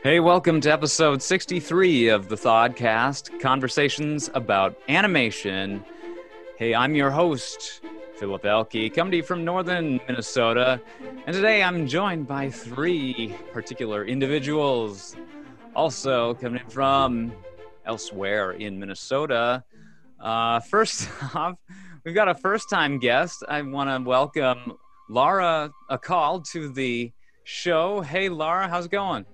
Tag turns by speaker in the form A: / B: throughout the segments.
A: Hey, welcome to episode 63 of the Thodcast Conversations about Animation. Hey, I'm your host, Philip Elke, coming to you from northern Minnesota. And today I'm joined by three particular individuals. Also coming in from elsewhere in Minnesota. Uh, first off, we've got a first time guest. I want to welcome Laura Akal to the show. Hey, Laura, how's it going?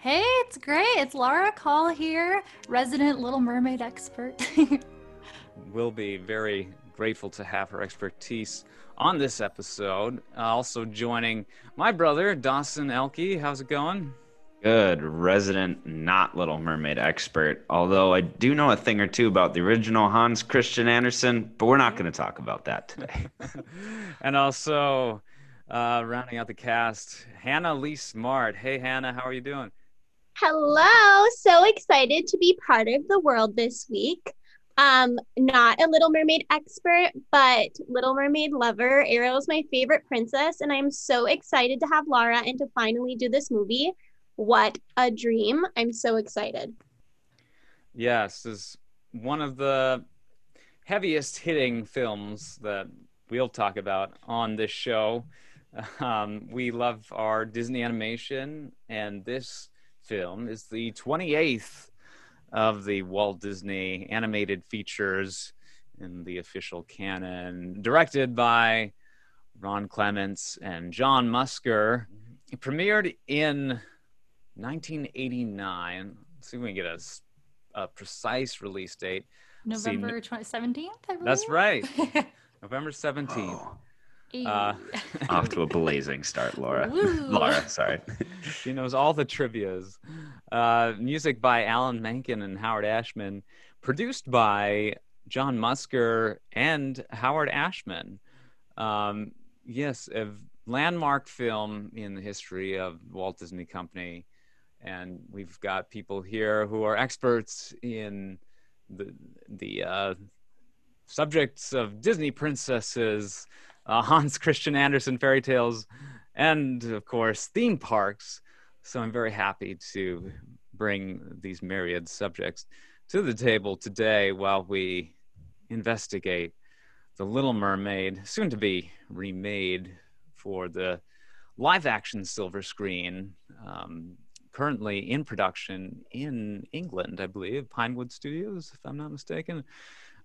B: Hey, it's great. It's Laura Call here, resident Little Mermaid expert.
A: we'll be very grateful to have her expertise on this episode. Uh, also joining my brother, Dawson Elke. How's it going?
C: Good, resident not Little Mermaid expert. Although I do know a thing or two about the original Hans Christian Andersen, but we're not going to talk about that today.
A: and also, uh, rounding out the cast, Hannah Lee Smart. Hey, Hannah, how are you doing?
D: Hello, so excited to be part of the world this week. Um, not a Little Mermaid expert, but Little Mermaid lover. Ariel is my favorite princess, and I'm so excited to have Laura and to finally do this movie. What a dream! I'm so excited.
A: Yes, is one of the heaviest hitting films that we'll talk about on this show. Um, we love our Disney animation, and this film is the 28th of the Walt Disney animated features in the official canon, directed by Ron Clements and John Musker. It premiered in 1989. Let's see if we can get a, a precise release date.
B: November 17th,
A: That's right. November 17th. Oh.
C: Uh, off to a blazing start, Laura. Laura, sorry.
A: she knows all the trivia's. Uh, music by Alan Menken and Howard Ashman, produced by John Musker and Howard Ashman. Um, yes, a landmark film in the history of Walt Disney Company, and we've got people here who are experts in the the uh, subjects of Disney princesses uh, Hans Christian Andersen fairy tales, and of course, theme parks. So I'm very happy to bring these myriad subjects to the table today while we investigate The Little Mermaid, soon to be remade for the live action silver screen, um, currently in production in England, I believe, Pinewood Studios, if I'm not mistaken.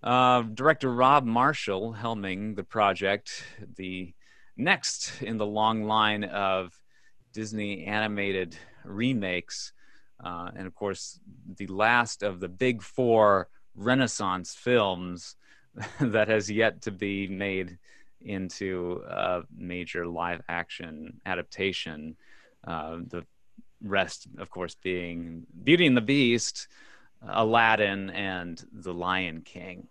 A: Uh, director Rob Marshall helming the project, the next in the long line of Disney animated remakes, uh, and of course, the last of the big four Renaissance films that has yet to be made into a major live action adaptation. Uh, the rest, of course, being Beauty and the Beast, Aladdin, and The Lion King.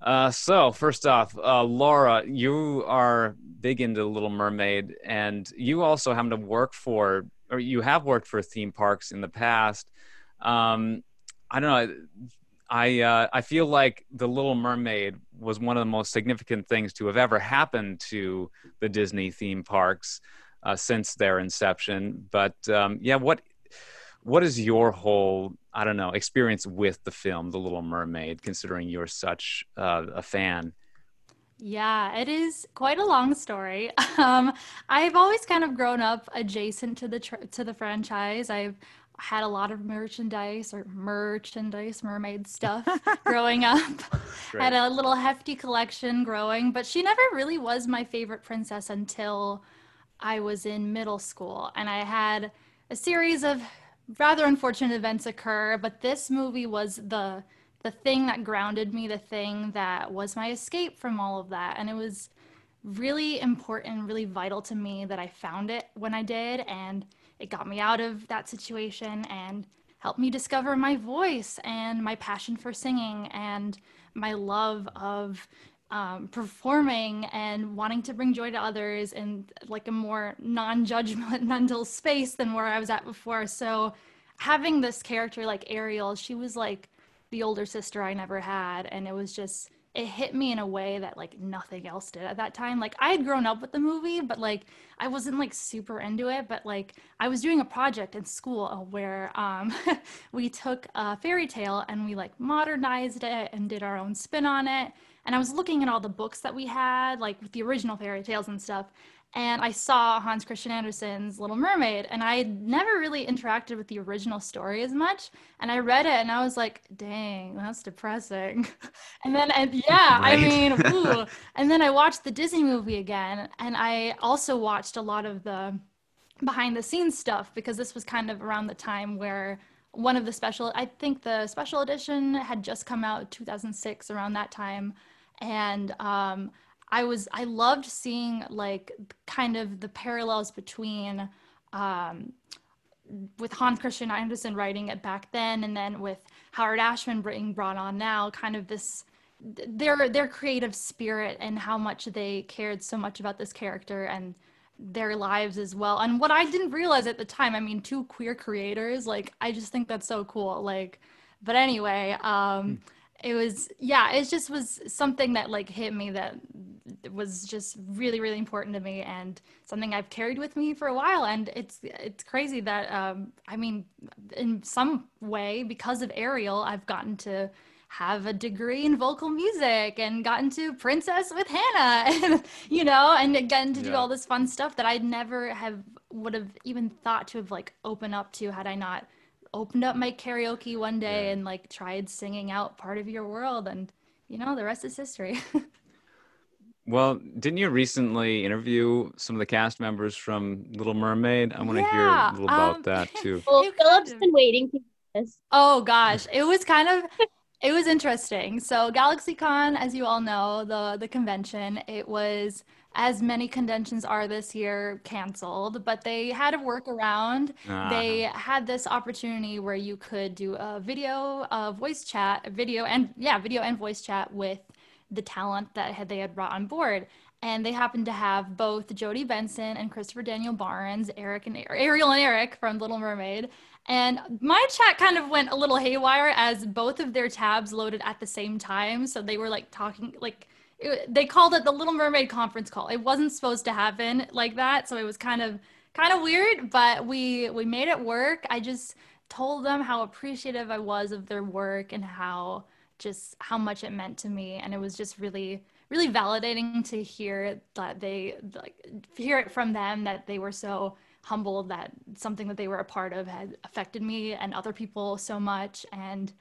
A: Uh, so first off, uh, Laura, you are big into Little Mermaid, and you also happen to work for, or you have worked for theme parks in the past. Um, I don't know. I uh, I feel like the Little Mermaid was one of the most significant things to have ever happened to the Disney theme parks uh, since their inception. But um, yeah, what what is your whole i don't know experience with the film the little mermaid considering you're such uh, a fan?
B: Yeah it is quite a long story. Um, i've always kind of grown up adjacent to the tr- to the franchise. I've had a lot of merchandise or merchandise mermaid stuff growing up. Had a little hefty collection growing but she never really was my favorite princess until i was in middle school. And i had a series of rather unfortunate events occur, but this movie was the the thing that grounded me, the thing that was my escape from all of that. And it was really important, really vital to me that I found it when I did and it got me out of that situation and helped me discover my voice and my passion for singing and my love of um, performing and wanting to bring joy to others in like a more non-judgmental space than where I was at before. So having this character like Ariel, she was like the older sister I never had, and it was just it hit me in a way that like nothing else did at that time. Like I had grown up with the movie, but like I wasn't like super into it. But like I was doing a project in school where um, we took a fairy tale and we like modernized it and did our own spin on it. And I was looking at all the books that we had, like with the original fairy tales and stuff and I saw Hans Christian Andersen's Little Mermaid, and I had never really interacted with the original story as much. And I read it, and I was like, "Dang, that's depressing." and then, and yeah, right. I mean, ooh. and then I watched the Disney movie again, and I also watched a lot of the behind the scenes stuff because this was kind of around the time where one of the special, I think the special edition had just come out 2006 around that time, and um, I was I loved seeing like kind of the parallels between um, with Hans Christian Andersen writing it back then, and then with Howard Ashman being brought on now, kind of this their their creative spirit and how much they cared so much about this character and their lives as well. And what I didn't realize at the time, I mean, two queer creators, like I just think that's so cool. Like, but anyway, um, hmm it was yeah it just was something that like hit me that was just really really important to me and something i've carried with me for a while and it's it's crazy that um, i mean in some way because of ariel i've gotten to have a degree in vocal music and gotten to princess with hannah and you know and gotten to yeah. do all this fun stuff that i'd never have would have even thought to have like open up to had i not opened up my karaoke one day yeah. and like tried singing out part of your world and you know the rest is history.
A: Well didn't you recently interview some of the cast members from little mermaid? I want to yeah, hear a little about um, that too.
D: Well philip's been waiting for this.
B: Oh gosh. It was kind of it was interesting. So galaxycon as you all know the the convention it was as many conventions are this year canceled, but they had a workaround. Uh-huh. They had this opportunity where you could do a video, a voice chat, a video and yeah, video and voice chat with the talent that had, they had brought on board. And they happened to have both Jodi Benson and Christopher Daniel Barnes, Eric and Ariel and Eric from Little Mermaid. And my chat kind of went a little haywire as both of their tabs loaded at the same time. So they were like talking like they called it the Little Mermaid conference call. It wasn't supposed to happen like that, so it was kind of kind of weird, but we we made it work. I just told them how appreciative I was of their work and how just how much it meant to me and it was just really really validating to hear that they like hear it from them that they were so humbled that something that they were a part of had affected me and other people so much and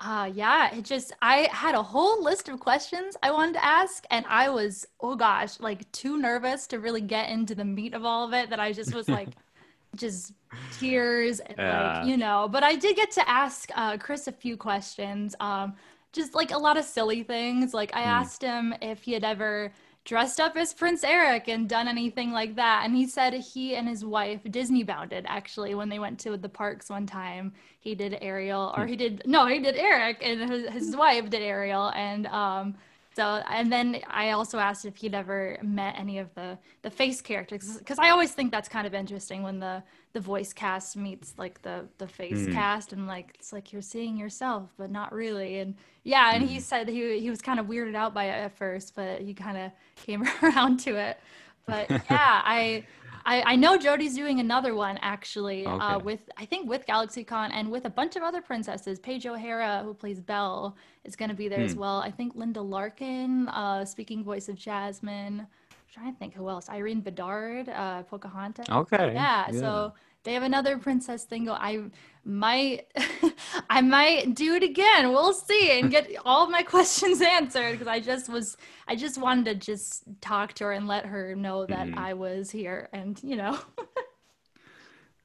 B: uh, yeah, it just, I had a whole list of questions I wanted to ask, and I was, oh gosh, like too nervous to really get into the meat of all of it that I just was like, just tears and like, you know. But I did get to ask uh, Chris a few questions, um, just like a lot of silly things. Like, I mm. asked him if he had ever dressed up as Prince Eric and done anything like that. And he said he and his wife Disney bounded actually when they went to the parks one time. He did Ariel, or he did no, he did Eric, and his, his wife did Ariel, and um, so and then I also asked if he'd ever met any of the the face characters because I always think that's kind of interesting when the the voice cast meets like the the face mm. cast and like it's like you're seeing yourself but not really and yeah and mm. he hmm. said he he was kind of weirded out by it at first but he kind of came around to it but yeah I I, I know Jodi's doing another one actually uh, okay. uh, with I think with GalaxyCon and with a bunch of other princesses. Paige O'Hara, who plays Belle, is going to be there hmm. as well. I think Linda Larkin, uh, speaking voice of Jasmine. I'm trying to think who else. Irene Bedard, uh, Pocahontas.
A: Okay.
B: Yeah, yeah. So they have another princess thing. I might, I might do it again. We'll see and get all my questions answered because I just was, I just wanted to just talk to her and let her know that mm-hmm. I was here and you know.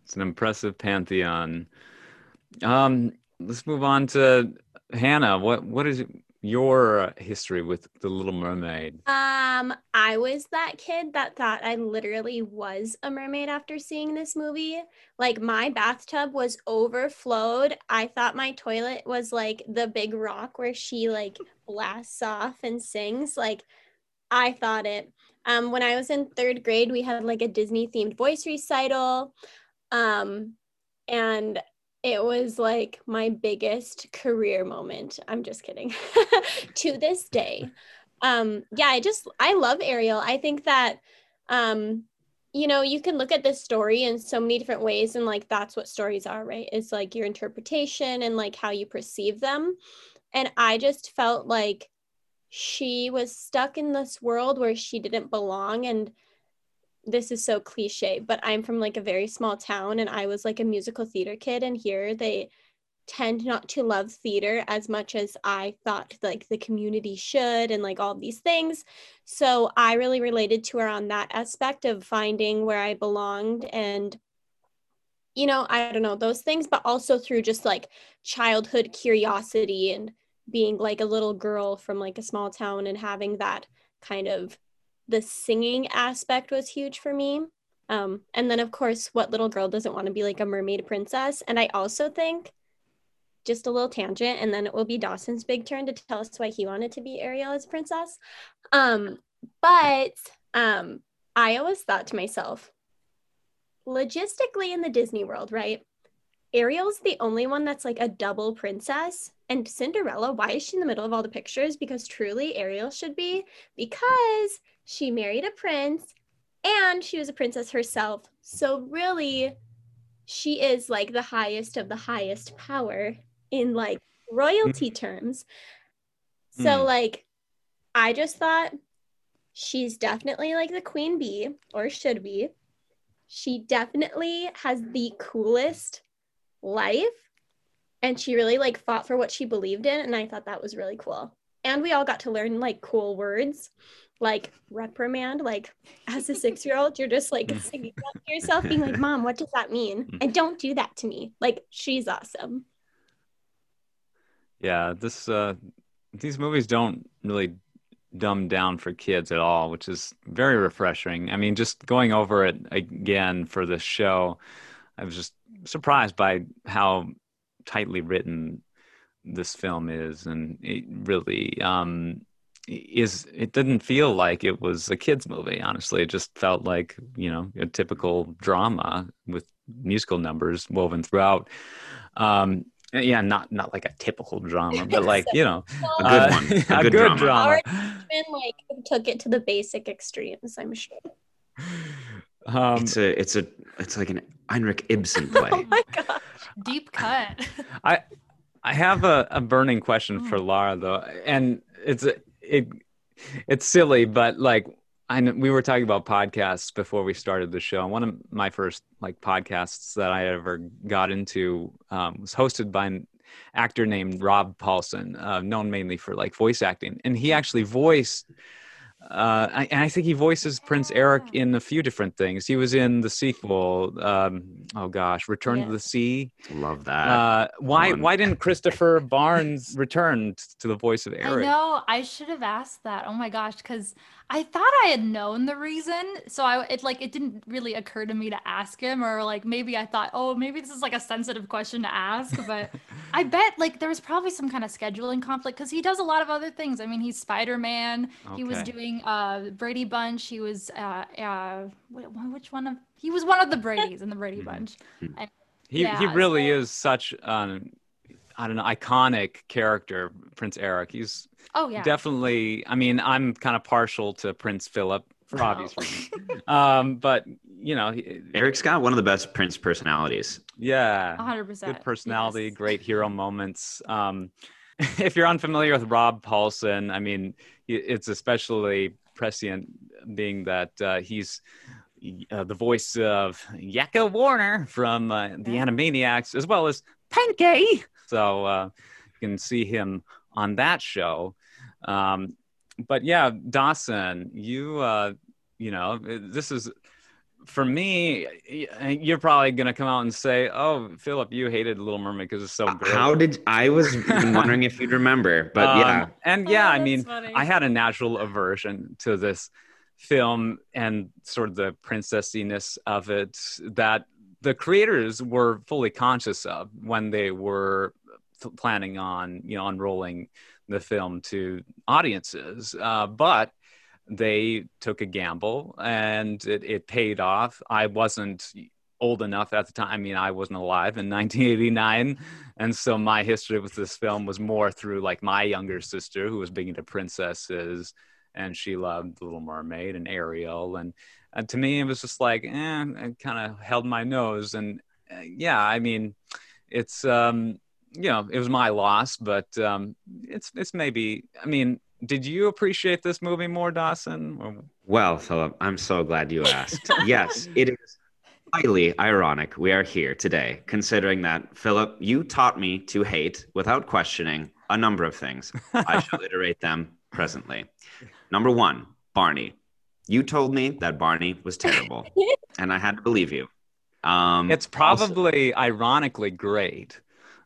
A: it's an impressive pantheon. Um, let's move on to Hannah. What what is your history with the Little Mermaid?
D: Um, I was that kid that thought I literally was a mermaid after seeing this movie. Like my bathtub was overflowed. I thought my toilet was like the big rock where she like blasts off and sings. Like I thought it. Um, when I was in third grade, we had like a Disney themed voice recital. Um, and it was like my biggest career moment. I'm just kidding. to this day. Um yeah, I just I love Ariel. I think that um you know, you can look at this story in so many different ways and like that's what stories are, right? It's like your interpretation and like how you perceive them. And I just felt like she was stuck in this world where she didn't belong and this is so cliche, but I'm from like a very small town and I was like a musical theater kid and here they tend not to love theater as much as I thought like the community should and like all these things. So I really related to her on that aspect of finding where I belonged and you know, I don't know those things, but also through just like childhood curiosity and being like a little girl from like a small town and having that kind of the singing aspect was huge for me. Um, and then, of course, what little girl doesn't want to be like a mermaid princess? And I also think, just a little tangent, and then it will be Dawson's big turn to tell us why he wanted to be Ariel as princess. Um, but um, I always thought to myself, logistically in the Disney world, right? Ariel's the only one that's like a double princess. And Cinderella, why is she in the middle of all the pictures? Because truly, Ariel should be, because she married a prince and she was a princess herself. So, really, she is like the highest of the highest power in like royalty mm. terms. So, mm. like, I just thought she's definitely like the queen bee, or should be. She definitely has the coolest life and she really like fought for what she believed in and i thought that was really cool and we all got to learn like cool words like reprimand like as a six year old you're just like mm. singing to yourself being like mom what does that mean mm. and don't do that to me like she's awesome
A: yeah this uh these movies don't really dumb down for kids at all which is very refreshing i mean just going over it again for the show i was just surprised by how tightly written this film is, and it really um, is. It didn't feel like it was a kids movie. Honestly, it just felt like you know a typical drama with musical numbers woven throughout. Um, yeah, not not like a typical drama, but like you know,
C: a good uh, one, a good, a good drama.
D: drama. like took it to the basic extremes. I'm sure.
C: Um, it's a it's a it's like an Henrik Ibsen play. oh my
B: god, deep cut.
A: I I have a, a burning question for hmm. Laura though, and it's it it's silly, but like I know, we were talking about podcasts before we started the show. One of my first like podcasts that I ever got into um, was hosted by an actor named Rob Paulsen, uh, known mainly for like voice acting, and he actually voiced uh, I, and I think he voices Prince Eric in a few different things. He was in the sequel. Um, oh gosh, Return yeah. to the Sea.
C: Love that.
A: Uh, why One. why didn't Christopher Barnes return to the voice of Eric?
B: I know. I should have asked that. Oh my gosh, because I thought I had known the reason, so I it like it didn't really occur to me to ask him, or like maybe I thought, oh, maybe this is like a sensitive question to ask, but I bet like there was probably some kind of scheduling conflict because he does a lot of other things. I mean, he's Spider Man. Okay. He was doing uh Brady Bunch. He was uh uh which one of he was one of the Brady's in the Brady mm-hmm. Bunch. And,
A: he yeah, he really so, is such an I don't know iconic character, Prince Eric. He's
B: Oh yeah.
A: Definitely. I mean, I'm kind of partial to Prince Philip for no. obvious reasons. um, but you know,
C: Eric's got one of the best Prince personalities.
A: Yeah.
B: 100%.
A: Good personality, yes. great hero moments. Um, if you're unfamiliar with Rob Paulsen, I mean, it's especially prescient being that uh, he's uh, the voice of Yakko Warner from uh, the Animaniacs, as well as Pinky. So uh, you can see him on that show. Um, but yeah, Dawson, you uh, you know, this is for me. You're probably gonna come out and say, "Oh, Philip, you hated Little Mermaid because it's so great."
C: How did I was wondering if you'd remember, but um, yeah,
A: and yeah, oh, I mean, funny. I had a natural aversion to this film and sort of the princessiness of it that the creators were fully conscious of when they were planning on you know unrolling the film to audiences. Uh, but they took a gamble and it, it paid off. I wasn't old enough at the time. I mean, I wasn't alive in 1989, and so my history with this film was more through like my younger sister, who was big into princesses, and she loved The Little Mermaid and Ariel, and, and to me, it was just like, eh, I kind of held my nose, and uh, yeah, I mean, it's um, you know, it was my loss, but um, it's it's maybe. I mean, did you appreciate this movie more, Dawson? Or-
C: Well, Philip, I'm so glad you asked. yes, it is highly ironic we are here today, considering that, Philip, you taught me to hate without questioning a number of things. I shall iterate them presently. Number one, Barney. You told me that Barney was terrible, and I had to believe you. Um,
A: It's
C: also-
A: probably ironically great.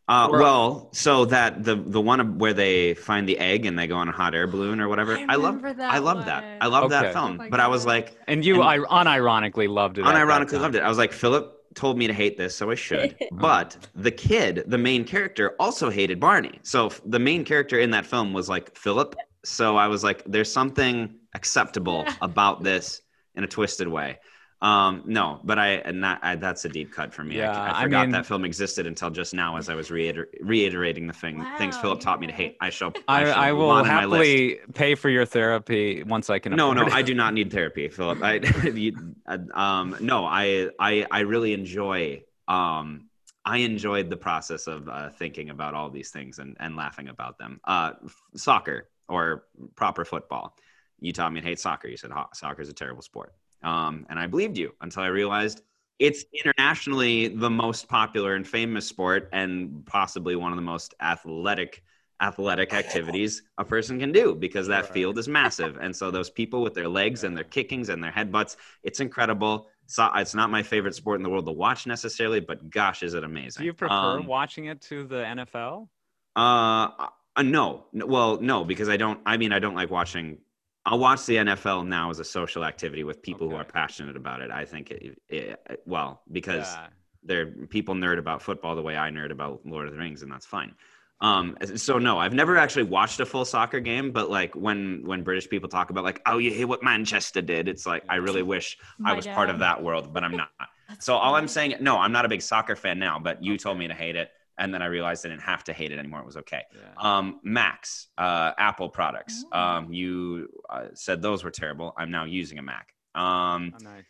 C: Uh, well, so that the the one where they find the egg and they go on a hot air balloon or whatever.
B: I
C: I, love
B: that
C: I love that. I love
A: Okay.
C: that film.
B: Oh my
C: but I was like,
A: And you I unironically loved it.
C: unironically loved it. I was like, Philip told me to hate this, so I should. but the kid, the main character, also hated Barney. So the main character in that film was like Philip. So I was like, there's something acceptable about this in a twisted way. Um, no, but I and that I, that's a deep cut for me.
A: Yeah,
C: I,
A: I
C: I forgot
A: mean-
C: that film existed until just now as I was reiter- reiterating the thing things
B: Wow,
C: Philip taught me to hate. I shall.
A: I,
C: shall
A: I will
C: on my list.
A: happily pay for your therapy once I can.
C: No, no,
A: it.
C: I do not need therapy, Philip. I, you- uh, um, no, I, I, I really enjoy. Um, I enjoyed the process of uh, thinking about all these things and, and laughing about them. Uh, f- soccer or proper football. You taught me to hate soccer. You said soccer is a terrible sport, um, and I believed you until I realized it's internationally the most popular and famous sport, and possibly one of the most athletic athletic activities a person can do because that
A: Right.
C: field is massive. And so those people with their legs and their kickings and their headbutts, it's incredible. So it's not my favorite sport in the world to watch necessarily, but gosh, is it amazing.
A: Do you prefer
C: Um,
A: watching it to the NFL?
C: uh, uh, no. N- Well, no, because I don't. I mean, I don't like watching. I'll watch the NFL now as a social activity with people who are passionate about it. I think it, it well because
A: Yeah.
C: they're people nerd about football the way I nerd about Lord of the Rings, and that's fine. Um, so no, I've never actually watched a full soccer game, but like when when British people talk about like, oh, you hear what Manchester did, it's like I really wish I
B: My
C: was part of that world, but I'm not.
B: That's
C: So all I'm saying, no, I'm not a big soccer fan now, but you told me to hate it, and then I realized I didn't have to hate it anymore. It was okay.
A: yeah.
C: Um, Macs, uh, Apple products.
B: Oh.
C: Um, you uh, said those were terrible. I'm now using a Mac. Um,
A: Oh, nice.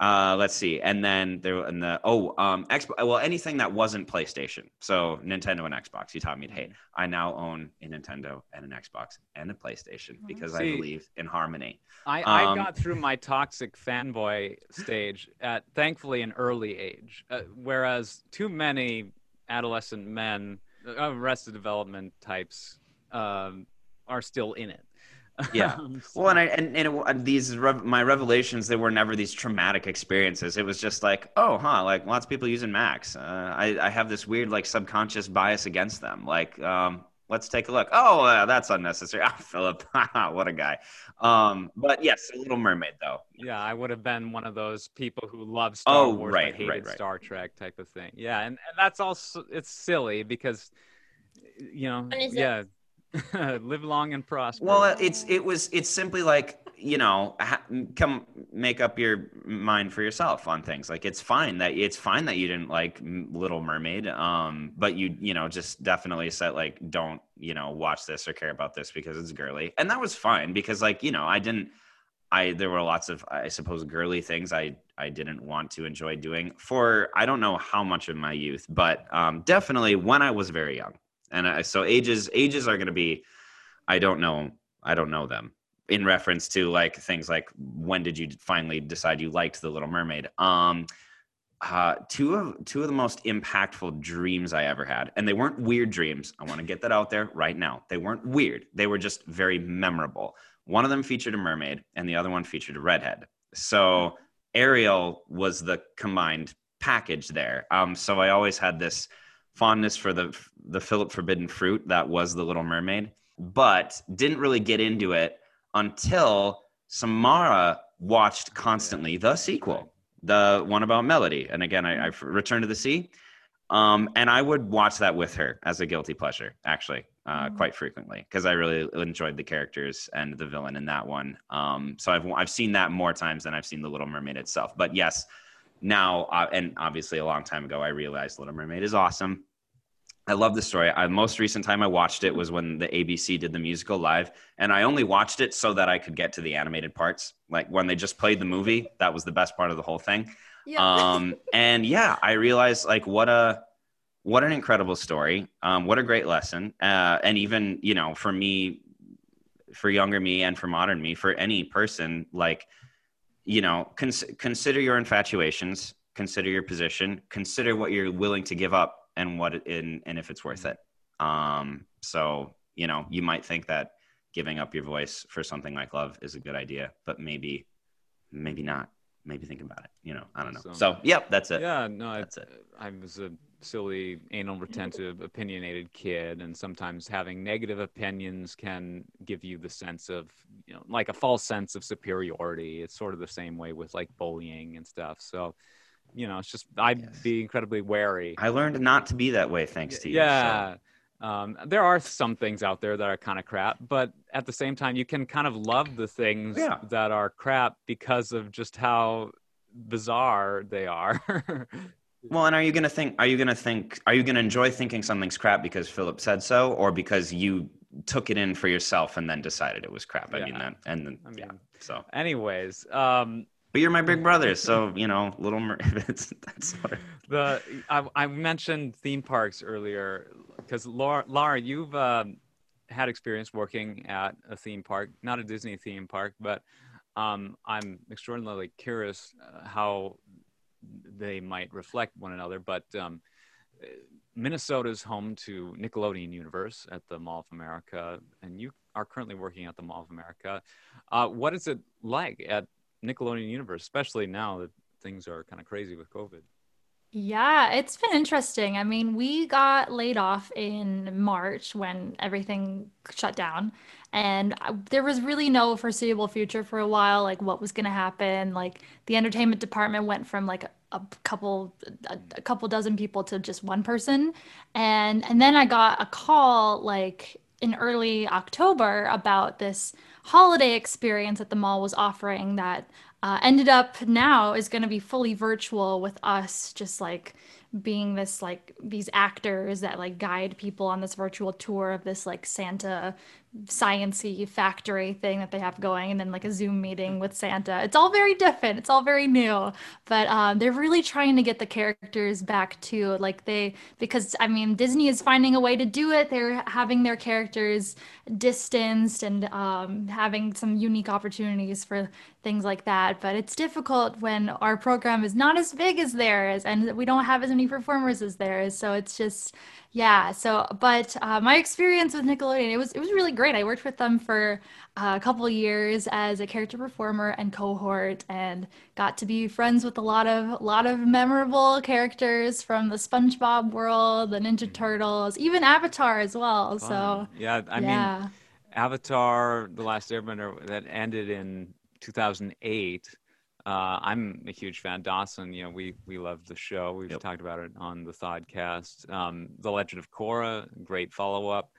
C: uh, let's see, and then there and the oh, um, Xbox. Well, anything that wasn't PlayStation, so Nintendo and Xbox. You taught me to hate. I now own a Nintendo and an Xbox and a PlayStation because I believe in harmony.
A: I, I
C: Um,
A: got through my toxic fanboy stage at thankfully an early age, uh, whereas too many adolescent men, uh, Arrested Development types, um, are still in it.
C: Yeah. Well, and I and, and it, and these rev- my revelations they were never these traumatic experiences. It was just like, oh, huh, like lots of people using Macs. Uh, I I have this weird like subconscious bias against them. Like, um, let's take a look. Oh, uh, that's unnecessary. Ah, Philip, what a guy. Um, but yes, a Little Mermaid though.
A: yeah, I would have been one of those people who loved Star
C: Oh,
A: Wars
C: right,
A: but hated
C: right, right.
A: Star Trek type of thing. Yeah, and, and that's also it's silly because you know,
D: When is it?
A: yeah, live long and prosper.
C: Well, it's it was it's simply like you know ha- come make up your mind for yourself on things. Like it's fine that it's fine that you didn't like Little Mermaid, um, but you you know just definitely said like don't you know watch this or care about this because it's girly, and that was fine because like you know I didn't. I there were lots of I suppose girly things I I didn't want to enjoy doing for I don't know how much of my youth, but um, definitely when I was very young, and I, so ages ages are going to be I don't know I don't know them in reference to like things like when did you finally decide you liked the Little Mermaid? Um, uh, two of two of the most impactful dreams I ever had, and they weren't weird dreams. I want to get that out there right now. They weren't weird. They were just very memorable. One of them featured a mermaid, and the other one featured a redhead. So Ariel was the combined package there. Um, so I always had this fondness for the the Philip Forbidden Fruit that was the Little Mermaid, but didn't really get into it until Samara watched constantly the sequel, the one about Melody. And again, I, I returned to the sea. Um, and I would watch that with her as a guilty pleasure, actually, uh,
B: Mm.
C: quite frequently, because I really enjoyed the characters and the villain in that one. Um, so I've I've seen that more times than I've seen the Little Mermaid itself. But yes, now, uh, and obviously a long time ago, I realized Little Mermaid is awesome. I love the story. I, most recent time I watched it was when the ABC did the musical live, and I only watched it so that I could get to the animated parts. Like when they just played the movie, that was the best part of the whole thing. Yeah. Um, and yeah, I realized like what a what an incredible story. Um, what a great lesson. Uh, and even you know, for me, for younger me, and for modern me, for any person, like you know, cons- consider your infatuations, consider your position, consider what you're willing to give up and what it, and, and if it's worth it. Um, so, you know, you might think that giving up your voice for something like love is a good idea, but maybe, maybe not. Maybe think about it. You know, I don't know. So, so yep, that's it.
A: Yeah, no, that's it. I was a silly, anal retentive, opinionated kid, and sometimes having negative opinions can give you the sense of, you know, like a false sense of superiority. It's sort of the same way with like bullying and stuff. So, you know, it's just I'd yes. be incredibly wary.
C: I learned not to be that way thanks to you.
A: Yeah. So. Um, there are some things out there that are kind of crap, but at the same time, you can kind of love the things yeah. that are crap because of just how bizarre they are.
C: well, and are you gonna think? Are you gonna think? Are you gonna enjoy thinking something's crap because Philip said so, or because you took it in for yourself and then decided it was crap? I yeah. mean that, and then I mean, yeah. So,
A: anyways, um,
C: but you're my big brother, so you know, Little Mermaid. that's of...
A: the I, I, mentioned theme parks earlier because Laura, Laura, you've um, had experience working at a theme park, not a Disney theme park, but um, I'm extraordinarily curious uh, how they might reflect one another. But um, Minnesota's home to Nickelodeon Universe at the Mall of America, and you are currently working at the Mall of America. Uh, what is it like at Nickelodeon universe, especially now that things are kind of crazy with COVID.
B: Yeah, it's been interesting. I mean, we got laid off in March when everything shut down, and there was really no foreseeable future for a while, like what was going to happen. Like the entertainment department went from like a, couple a couple dozen people to just one person, and and then I got a call like in early October about this holiday experience that the mall was offering that uh, ended up now is going to be fully virtual with us just like being this like these actors that like guide people on this virtual tour of this like Santa sciency factory thing that they have going and then like a zoom meeting with santa. It's all very different. It's all very new. But um, they're really trying to get the characters back to like they because i mean disney is finding a way to do it. They're having their characters distanced and um, having some unique opportunities for things like that but it's difficult when our program is not as big as theirs and we don't have as many performers as theirs so it's just yeah. So, but uh, my experience with Nickelodeon, it was it was really great. I worked with them for uh, a couple years as a character performer and cohort, and got to be friends with a lot of a lot of memorable characters from the SpongeBob world, the Ninja mm-hmm. Turtles, even Avatar as well. Fun. So
A: yeah, I yeah. mean, Avatar: The Last Airbender that ended in 2008 uh, I'm a huge fan. Dawson, you know, we we love the show. We've yep. talked about it on the Thodcast. Um, the Legend of Korra, great follow up,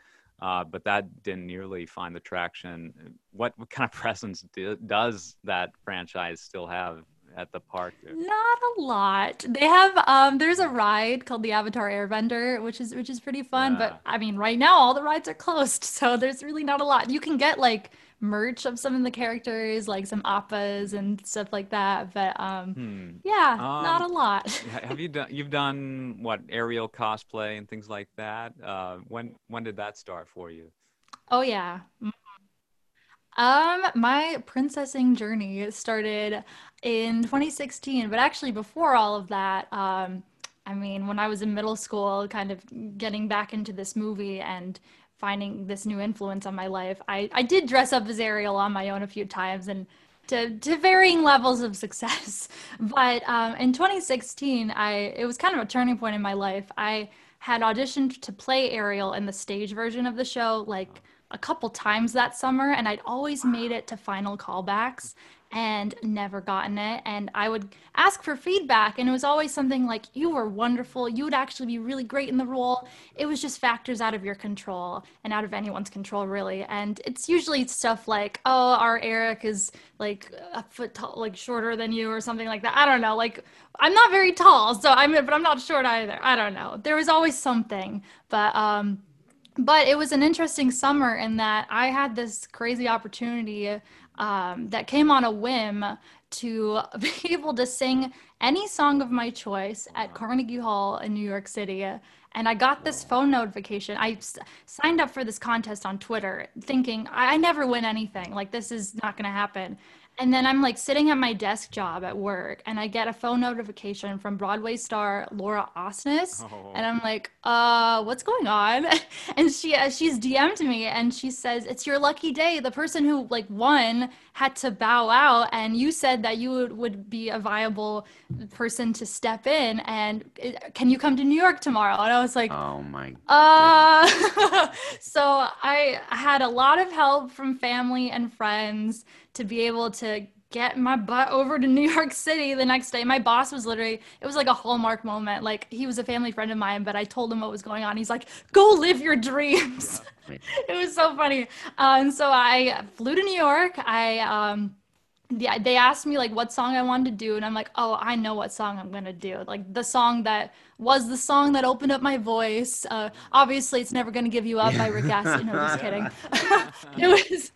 A: uh, but that didn't nearly find the traction. What what kind of presence do, does that franchise still have at the park?
B: Not a lot. They have um there's a ride called the Avatar Airbender, which is which is pretty fun. Yeah. But I mean, right now all the rides are closed, so there's really not a lot. You can get like merch of some of the characters, like some appas and stuff like that. But um, hmm. yeah, um, not a lot.
A: have you done? You've done what Ariel cosplay and things like that. Uh, when when did that start for you?
B: Oh yeah. Um, my princessing journey started in 2016, but actually before all of that, um, I mean, when I was in middle school, kind of getting back into this movie and finding this new influence on my life. I, I did dress up as Ariel on my own a few times and to, to varying levels of success. But um, in 2016, I it was kind of a turning point in my life. I had auditioned to play Ariel in the stage version of the show like a couple times that summer, and I'd always made it to final callbacks. And never gotten it. And I would ask for feedback, and it was always something like, You were wonderful. You would actually be really great in the role. It was just factors out of your control and out of anyone's control, really. And it's usually stuff like, Oh, our Eric is like a foot tall, like shorter than you, or something like that. I don't know. Like, I'm not very tall, so I'm, but I'm not short either. I don't know. There was always something, but, um, but it was an interesting summer in that I had this crazy opportunity um, that came on a whim to be able to sing any song of my choice at Carnegie Hall in New York City. And I got this phone notification. I s- signed up for this contest on Twitter thinking I, I never win anything. Like, this is not going to happen. And then I'm like sitting at my desk job at work and I get a phone notification from Broadway star Laura Osnes.
A: Oh.
B: And I'm like, uh, what's going on? And she uh, she's DM'd me and she says, It's your lucky day. The person who like won had to bow out and you said that you would, would be a viable person to step in and can you come to New York tomorrow? And I was like,
C: Oh my.
B: uh, so I had a lot of help from family and friends to be able to get my butt over to New York City the next day. My boss was literally, it was like a hallmark moment. Like he was a family friend of mine, but I told him what was going on. He's like, go live your dreams. it was so funny. Uh, and so I flew to New York. I, um, yeah, they asked me like what song I wanted to do, and I'm like, oh, I know what song I'm gonna do. Like the song that was the song that opened up my voice. Uh, obviously, it's never gonna give you up by Rick Astley. No, just kidding. it was,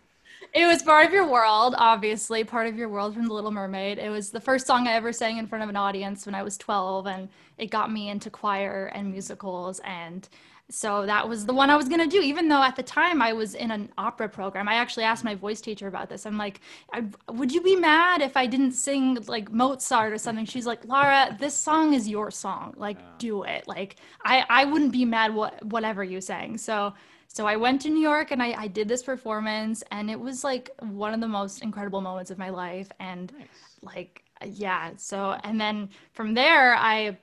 B: it was part of your world. Obviously, part of your world from The Little Mermaid. It was the first song I ever sang in front of an audience when I was 12, and it got me into choir and musicals and so that was the one I was going to do, even though at the time I was in an opera program. I actually asked my voice teacher about this. I'm like, would you be mad if I didn't sing like Mozart or something? She's like, Laura, this song is your song. Like, do it. Like, I, I wouldn't be mad what, whatever you sang. So, so I went to New York and I, I did this performance and it was like one of the most incredible moments of my life. And like, yeah. So, and then from there, I,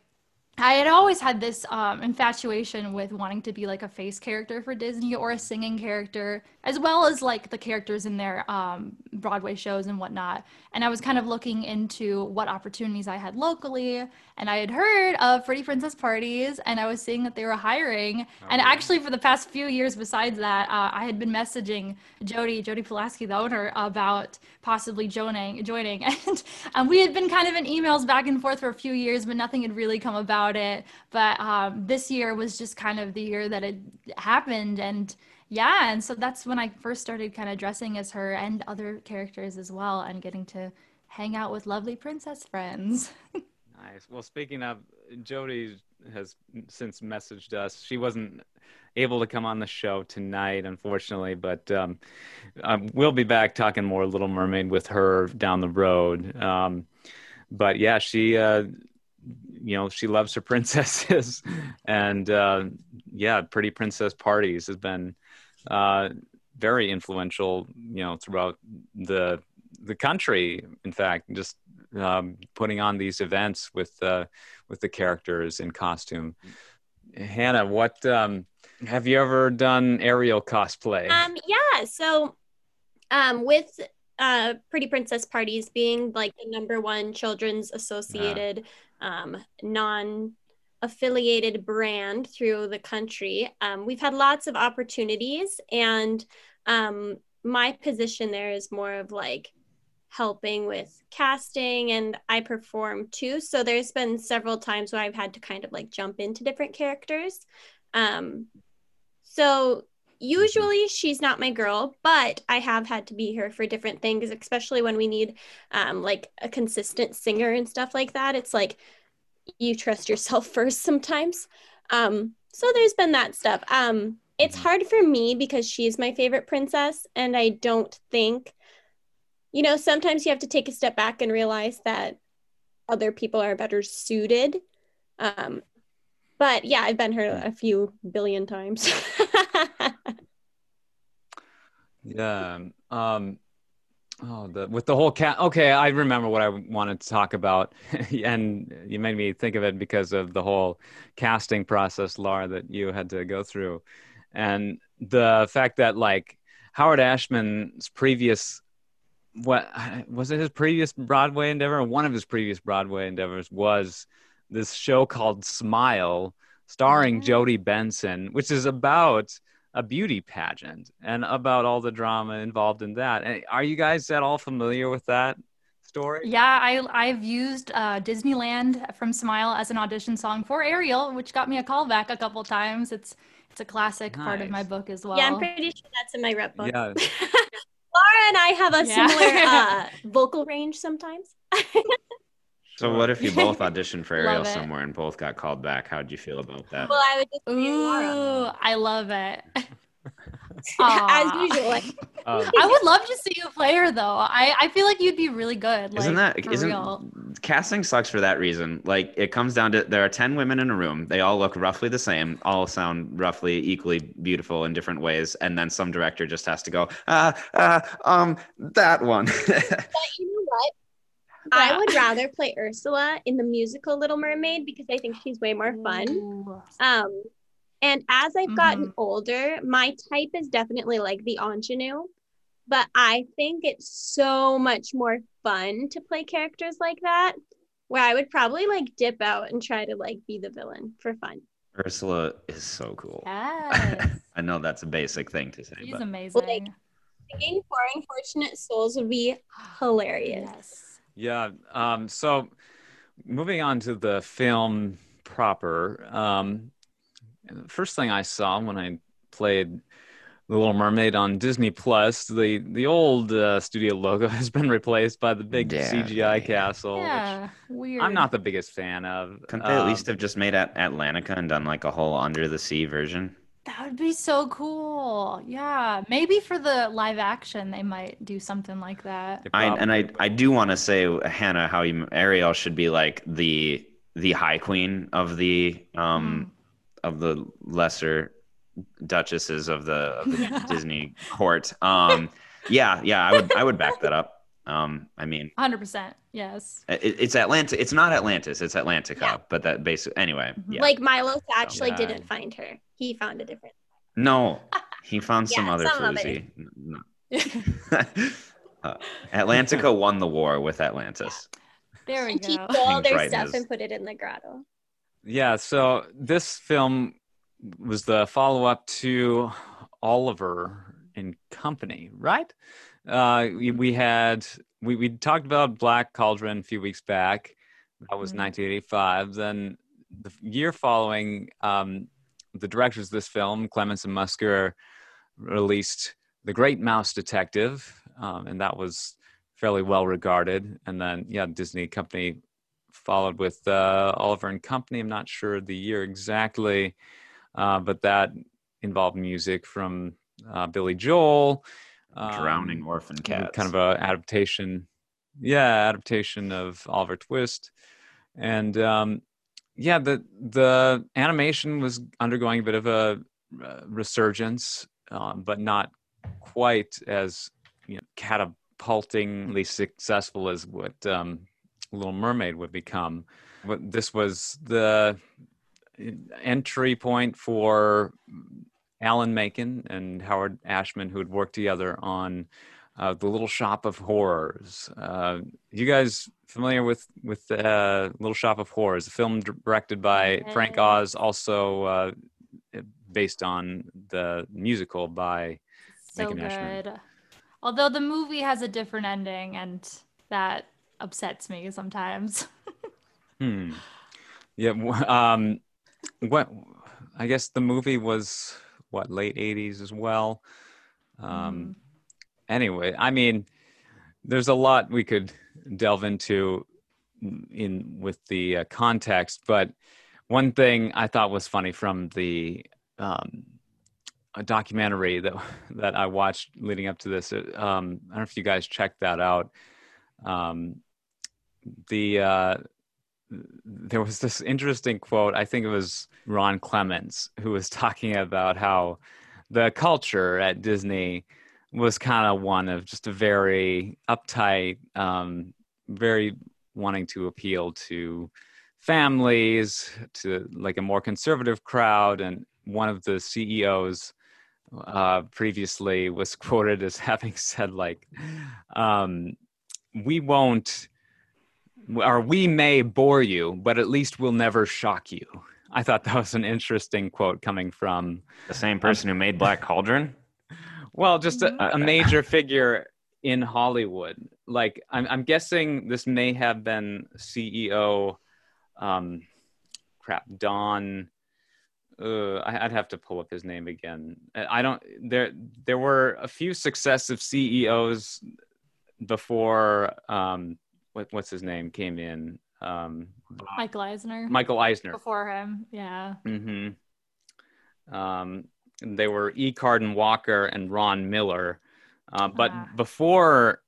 B: I had always had this um, infatuation with wanting to be like a face character for Disney or a singing character, as well as like the characters in their um, Broadway shows and whatnot. And I was kind of looking into what opportunities I had locally, and I had heard of Pretty Princess parties, and I was seeing that they were hiring. and actually, for the past few years, besides that, uh, I had been messaging Jody, Jody Pulaski, the owner, about possibly joining, joining, and um, we had been kind of in emails back and forth for a few years, but nothing had really come about it. But um, this year was just kind of the year that it happened, and yeah, and so that's when I first started kind of dressing as her and other characters as well, and getting to hang out with lovely princess friends.
A: Nice. Well, speaking of, Jody has since messaged us. She wasn't able to come on the show tonight, unfortunately, but um, um, we'll be back talking more Little Mermaid with her down the road. Um, but yeah, she, uh, you know, she loves her princesses, and uh, yeah, Pretty Princess Parties has been uh, very influential, you know, throughout the the country. In fact, just um, putting on these events with uh, with the characters in costume. Hannah, what um, have you ever done Ariel cosplay?
D: Um, yeah. So, um, with uh, Pretty Princess Parties being like the number one children's associated, um, non affiliated brand through the country, um, we've had lots of opportunities. And um, my position there is more of like helping with casting and I perform too. So there's been several times where I've had to kind of like jump into different characters. Um, so usually she's not my girl, but I have had to be her for different things, especially when we need um, like a consistent singer and stuff like that. It's like you trust yourself first sometimes. Um, so there's been that stuff. Um, it's hard for me because she's my favorite princess, and I don't think, you know, sometimes you have to take a step back and realize that other people are better suited. Um, but yeah, I've been her a few billion times.
A: Yeah. Um, oh, the with the whole cat. Okay, I remember what I wanted to talk about, and you made me think of it because of the whole casting process, Laura, that you had to go through, and the fact that like Howard Ashman's previous what was it his previous Broadway endeavor? One of his previous Broadway endeavors was this show called Smile, starring
B: Mhm.
A: Jodi Benson, which is about a beauty pageant and about all the drama involved in that. And Are you guys at all familiar with that story?
B: Yeah, I I've used uh, Disneyland from Smile as an audition song for Ariel, which got me a call back a couple times. It's it's a classic part of my book as well.
D: Yeah, I'm pretty sure that's in my rep book.
A: Yeah.
D: Laura and I have a
B: Yeah.
D: similar uh, vocal range sometimes.
C: So what if you both auditioned for Ariel somewhere and both got called back? How'd you feel about that?
D: Well, I would just say
B: Ooh, I love it.
D: As
B: Aw.
D: usual.
A: Um,
B: I would love to see you play her though. I, I feel like you'd be really good. Like,
C: isn't that
B: for
C: isn't
B: real.
C: casting sucks for that reason? Like it comes down to there are ten women in a room. They all look roughly the same, all sound roughly equally beautiful in different ways, and then some director just has to go, uh, uh, um, that one.
D: but you know what? I would rather play Ursula in the musical Little Mermaid because I think she's way more fun.
B: Ooh.
D: Um, and as I've gotten
B: Mhm.
D: older, my type is definitely like the ingenue. But I think it's so much more fun to play characters like that, where I would probably like dip out and try to like be the villain for fun.
C: Ursula is so cool.
B: Yes.
C: I know that's a basic thing to say,
B: She's
C: but
B: amazing.
D: Singing for Unfortunate Souls would be hilarious.
B: Yes.
A: Yeah. Um, so moving on to the film proper, um, the first thing I saw when I played The Little Mermaid on Disney Plus, the the old uh, studio logo has been replaced by the big
C: Yeah,
A: CGI
C: yeah.
A: castle,
B: Yeah. Weird.
A: I'm not the biggest fan of.
C: couldn't they at
A: Um,
C: least have just made at Atlantica and done like a whole under the sea version?
B: That would be so cool. Yeah. Maybe for the live action, they might do something like that.
C: I and I I do want to say Hannah how you Ariel should be like the the high queen of the um of the lesser duchesses of the, of the Disney court. Um yeah, yeah, I would I would back that up. Um I mean
B: 100%. Yes.
C: it, it's Atlanta it's not Atlantis, it's Atlantica,
D: Yeah.
C: but that basically anyway,
B: Mhm.
C: yeah.
D: Like Milo Thatch, like
A: Yeah.
D: didn't find her. He found a different.
C: no, he found some
D: Yeah,
C: other
D: some other.
C: floozy. No. Uh, Atlantica won the war with Atlantis.
B: There we
D: And he
B: go.
D: stole all
C: King
D: their stuff
C: is-
D: and put it in the grotto.
A: Yeah, so this film was the follow up to Oliver and Company, right? Uh, we, we had we we talked about Black Cauldron a few weeks back. That was
B: Mhm.
A: 1985. Then the year following, um, the directors of this film, Clements and Musker, released The Great Mouse Detective, um, and that was fairly well regarded. And then, yeah, Disney Company followed with uh, Oliver and Company. I'm not sure the year exactly, uh, but that involved music from uh, Billy Joel. Um,
C: Drowning orphan cats.
A: Kind of a adaptation, yeah, adaptation of Oliver Twist, and um, yeah, the the animation was undergoing a bit of a uh, resurgence, um, but not quite as you know, catapultingly successful as what um, Little Mermaid would become. But this was the entry point for Alan Menken and Howard Ashman, who had worked together on uh, the Little Shop of Horrors. Uh, you guys familiar with with uh, Little Shop of Horrors? A film directed by Frank Oz, also uh, based on the musical by
B: So
A: Ashman.
B: good. Although the movie has a different ending, and that upsets me sometimes.
A: Hmm. Yeah. Um. What? I guess the movie was what late '80s as well. Um. Anyway, I mean, there's a lot we could delve into in with the uh, context, but one thing I thought was funny from the um, a documentary that that I watched leading up to this. uh, Um, I don't know if you guys checked that out. Um, the uh, there was this interesting quote. I think it was Ron Clements who was talking about how the culture at Disney was kind of one of just a very uptight, um, very wanting to appeal to families, to like a more conservative crowd. And one of the CEOs uh, previously was quoted as having said, like, um, we won't, or we may bore you, but at least we'll never shock you. I thought that was an interesting quote coming from
C: the same person who made Black Cauldron.
A: Well, just a, a major figure in Hollywood. Like, I'm, I'm guessing this may have been CEO, um, crap, Don uh, I'd have to pull up his name again. I don't. There, there were a few successive CEOs before. Um, what, what's his name came in? Um,
B: Michael Eisner.
A: Michael Eisner
B: before him. Yeah.
A: Mm-hmm. Um, they were E. Cardon Walker and Ron Miller, uh, but ah. before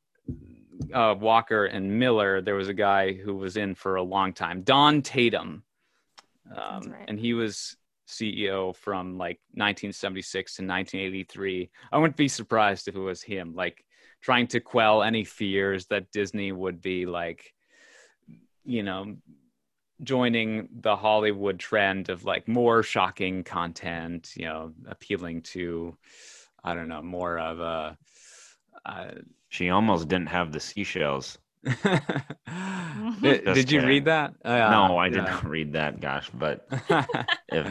A: uh, Walker and Miller, there was a guy who was in for a long time, Don Tatum. Um, right. And he was CEO from like 1976 to 1983. I wouldn't be surprised if it was him, like trying to quell any fears that Disney would be like, you know, joining the Hollywood trend of like more shocking content, you know, appealing to, I don't know, more of a. Uh,
C: she almost didn't have the seashells.
A: did, did you read that?
C: Uh, no, I did not read that. Gosh, but if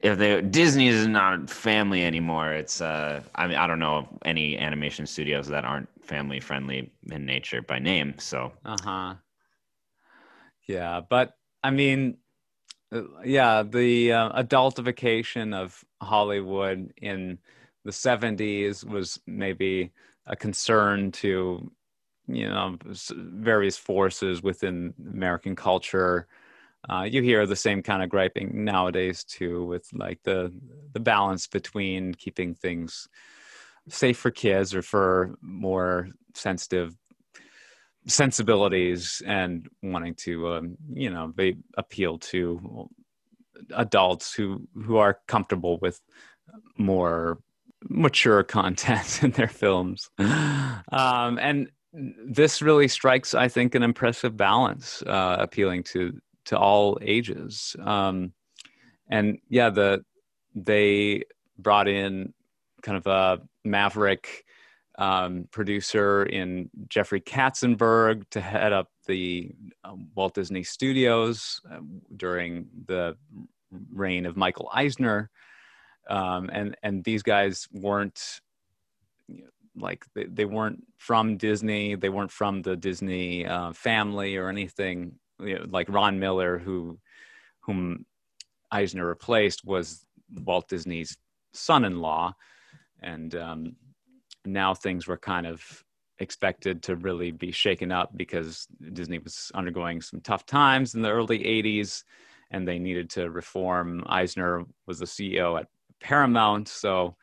C: if they Disney is not family anymore, it's uh, I mean, I don't know any animation studios that aren't family friendly in nature by name. So,
A: uh huh. Yeah, but I mean, uh, yeah, the uh, adultification of Hollywood in the 70s was maybe a concern to you know various forces within American culture. Uh, you hear the same kind of griping nowadays too, with like the the balance between keeping things safe for kids or for more sensitive sensibilities and wanting to um, you know they appeal to adults who who are comfortable with more mature content in their films. Um, and this really strikes, I think, an impressive balance, uh, appealing to to all ages. Um, and yeah, the they brought in kind of a maverick um, producer in Jeffrey Katzenberg to head up the um, Walt Disney Studios uh, during the reign of Michael Eisner. Um, and and these guys weren't like they, they weren't from Disney, they weren't from the Disney uh, family or anything. You know, like Ron Miller, who whom Eisner replaced, was Walt Disney's son-in-law, and um, now things were kind of expected to really be shaken up because Disney was undergoing some tough times in the early 80s and they needed to reform. Eisner was the CEO at Paramount, so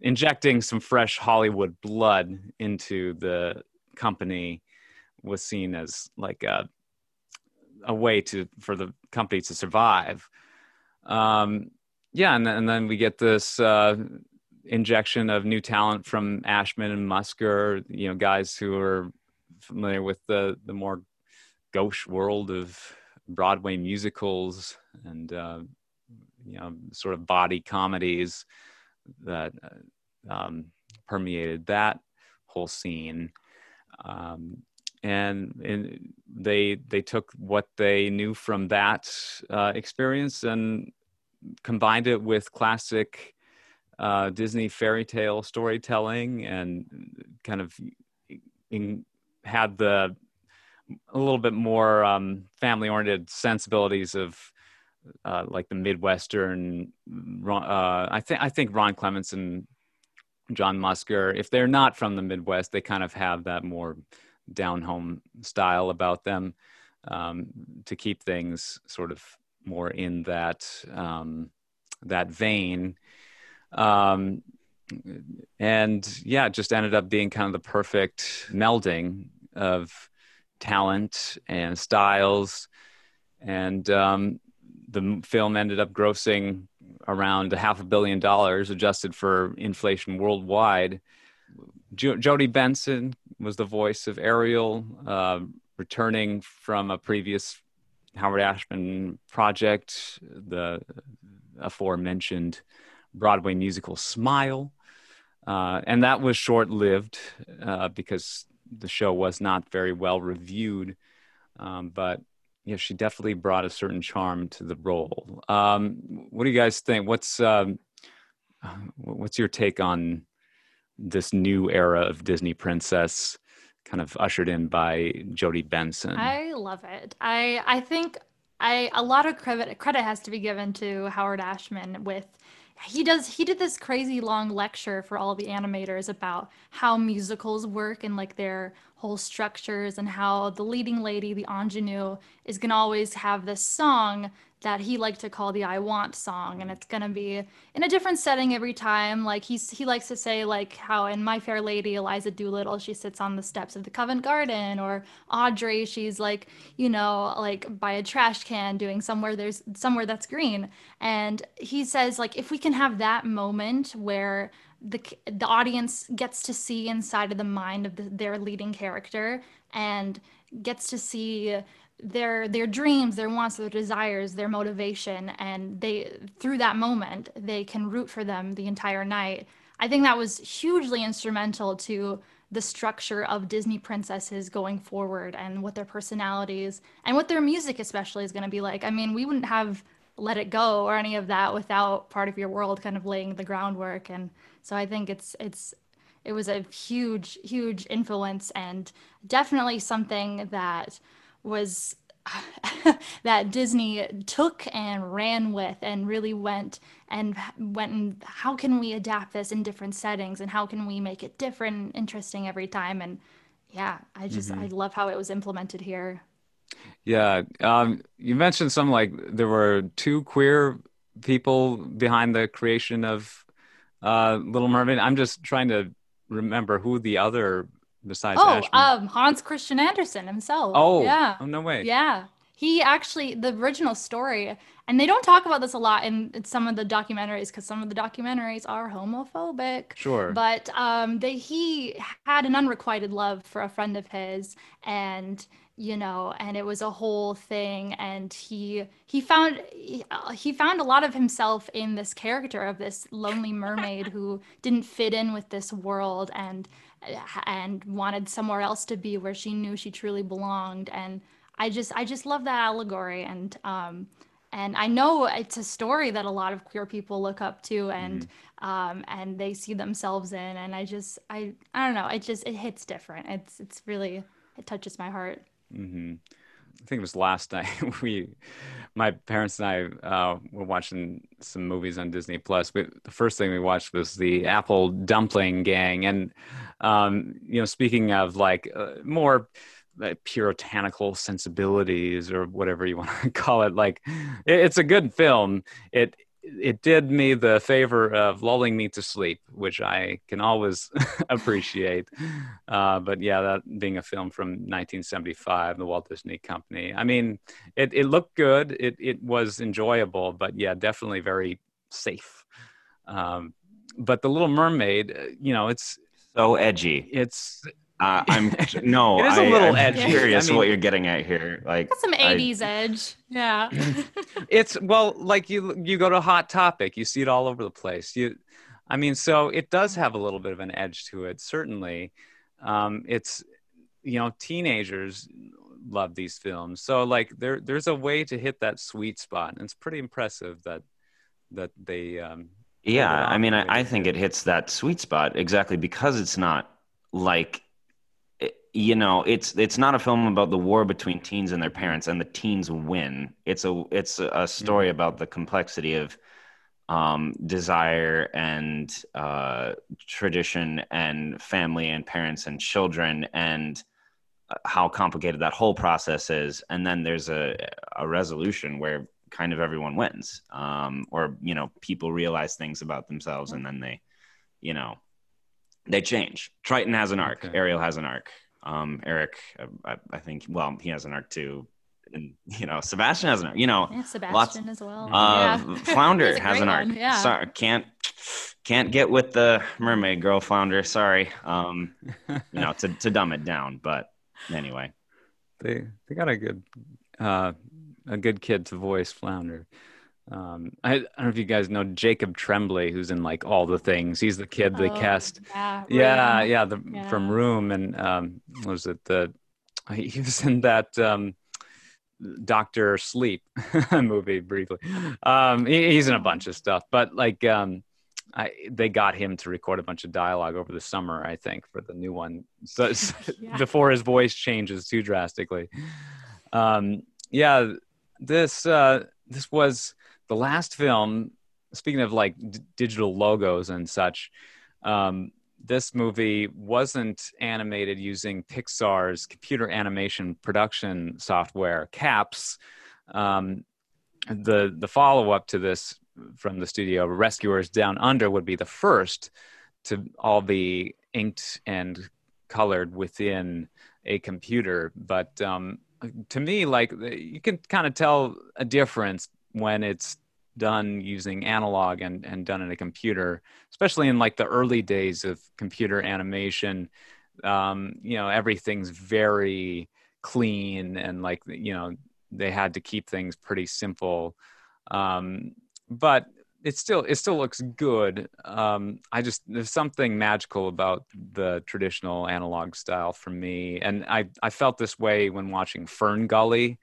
A: injecting some fresh Hollywood blood into the company was seen as like a a way to for the company to survive. Um, yeah, and and then we get this uh, injection of new talent from Ashman and Musker, you know, guys who are familiar with the the more gauche world of Broadway musicals and uh, you know sort of body comedies that uh, um, permeated that whole scene. Um, and, they they took what they knew from that uh, experience and combined it with classic uh, Disney fairy tale storytelling and kind of in, had the a little bit more um, family oriented sensibilities of uh, like the Midwestern. Uh, I think I think Ron Clements and John Musker, if they're not from the Midwest, they kind of have that more down home style about them um, to keep things sort of more in that um, that vein. Um, and yeah, it just ended up being kind of the perfect melding of talent and styles and um, the film ended up grossing around a half a billion dollars adjusted for inflation worldwide. Jo- Jodi Benson was the voice of Ariel, uh, returning from a previous Howard Ashman project, the aforementioned Broadway musical Smile. Uh, and that was short lived uh, because the show was not very well reviewed. Um, but yeah, she definitely brought a certain charm to the role. Um, what do you guys think? What's um, what's your take on this new era of Disney princess, kind of ushered in by Jodi Benson?
B: I love it. I I think I a lot of credit credit has to be given to Howard Ashman with he does he did this crazy long lecture for all the animators about how musicals work and like their whole structures and how the leading lady the ingenue is going to always have this song that he liked to call the I want song. And it's going to be in a different setting every time. Like he's he likes to say like how in My Fair Lady Eliza Doolittle she sits on the steps of the Covent Garden or Audrey she's like you know like by a trash can doing somewhere there's somewhere that's green. And he says like if we can have that moment where the the audience gets to see inside of the mind of the, their leading character and gets to see their their dreams their wants their desires their motivation and they through that moment they can root for them the entire night. I think that was hugely instrumental to the structure of disney princesses going forward and what their personalities and what their music especially is going to be like. I mean we wouldn't have let it go or any of that without part of your world kind of laying the groundwork and so i think it's it's it was a huge huge influence and definitely something that was that Disney took and ran with and really went and went and how can we adapt this in different settings and how can we make it different and interesting every time and yeah I just mm-hmm. I love how it was implemented here.
A: Yeah, um, you mentioned some like there were two queer people behind the creation of uh, Little Mermaid. I'm just trying to remember who the other besides
B: oh, um, Hans Christian Andersen himself.
A: Oh,
B: yeah.
A: Oh, no way.
B: Yeah. He actually, the original story, and they don't talk about this a lot in, in some of the documentaries because some of the documentaries are homophobic.
A: Sure.
B: But um, they, he had an unrequited love for a friend of his, and you know and it was a whole thing and he he found he found a lot of himself in this character of this lonely mermaid who didn't fit in with this world and and wanted somewhere else to be where she knew she truly belonged and i just i just love that allegory and um and i know it's a story that a lot of queer people look up to and mm-hmm. um and they see themselves in and i just i i don't know it just it hits different it's it's really it touches my heart
A: mm-hmm. I think it was last night we, my parents and I uh, were watching some movies on Disney Plus. We, the first thing we watched was the Apple Dumpling Gang, and um, you know, speaking of like uh, more puritanical sensibilities or whatever you want to call it, like it, it's a good film. It it did me the favor of lulling me to sleep, which I can always appreciate. Uh, but yeah, that being a film from 1975, the Walt Disney Company. I mean, it, it looked good. It, it was enjoyable, but yeah, definitely very safe. Um, but The Little Mermaid, uh, you know, it's
C: so edgy.
A: It's
C: uh, I'm no.
A: it is a little
C: I,
A: edgy.
C: I'm curious I mean, what you're getting at here. Like
B: some '80s I, edge. Yeah.
A: it's well, like you you go to Hot Topic, you see it all over the place. You, I mean, so it does have a little bit of an edge to it. Certainly, um, it's you know teenagers love these films, so like there there's a way to hit that sweet spot, and it's pretty impressive that that they. Um,
C: yeah, I mean, I, I think it hits that sweet spot exactly because it's not like you know it's it's not a film about the war between teens and their parents and the teens win. It's a it's a story mm-hmm. about the complexity of um, desire and uh, tradition and family and parents and children and uh, how complicated that whole process is. And then there's a, a resolution where kind of everyone wins um, or you know people realize things about themselves and then they you know they change. Triton has an arc. Okay. ariel has an arc um, Eric, I, I, think, well, he has an arc too. And, you know, Sebastian has an arc, you know,
B: yeah, Sebastian as well.
C: Uh, yeah. Flounder has an arc. One. Yeah. Sorry, can't, can't get with the mermaid girl Flounder. Sorry. Um, you know, to, to dumb it down, but anyway.
A: They, they got a good, uh, a good kid to voice Flounder. Um, I, I don't know if you guys know Jacob Tremblay, who's in like all the things. He's the kid they
B: Oh,
A: cast.
B: Yeah.
A: Yeah, yeah, the
B: Yeah.
A: from Room, and um, what was it the he was in that um, Doctor Sleep movie briefly. Um, he, he's in a bunch of stuff, but like um, I, they got him to record a bunch of dialogue over the summer, I think, for the new one, so,
B: Yeah.
A: before his voice changes too drastically. Um, yeah, this uh, this was the last film. Speaking of like d- digital logos and such, um, this movie wasn't animated using Pixar's computer animation production software, CAPS. Um, the the follow up to this from the studio, Rescuers Down Under, would be the first to all be inked and colored within a computer. But um, to me, like you can kind of tell a difference when it's done using analog and, and done in a computer, especially in like the early days of computer animation. Um, you know, everything's very clean and like, you know, they had to keep things pretty simple. Um, but it still it still looks good. Um, I just there's something magical about the traditional analog style for me, and I I felt this way when watching FernGully,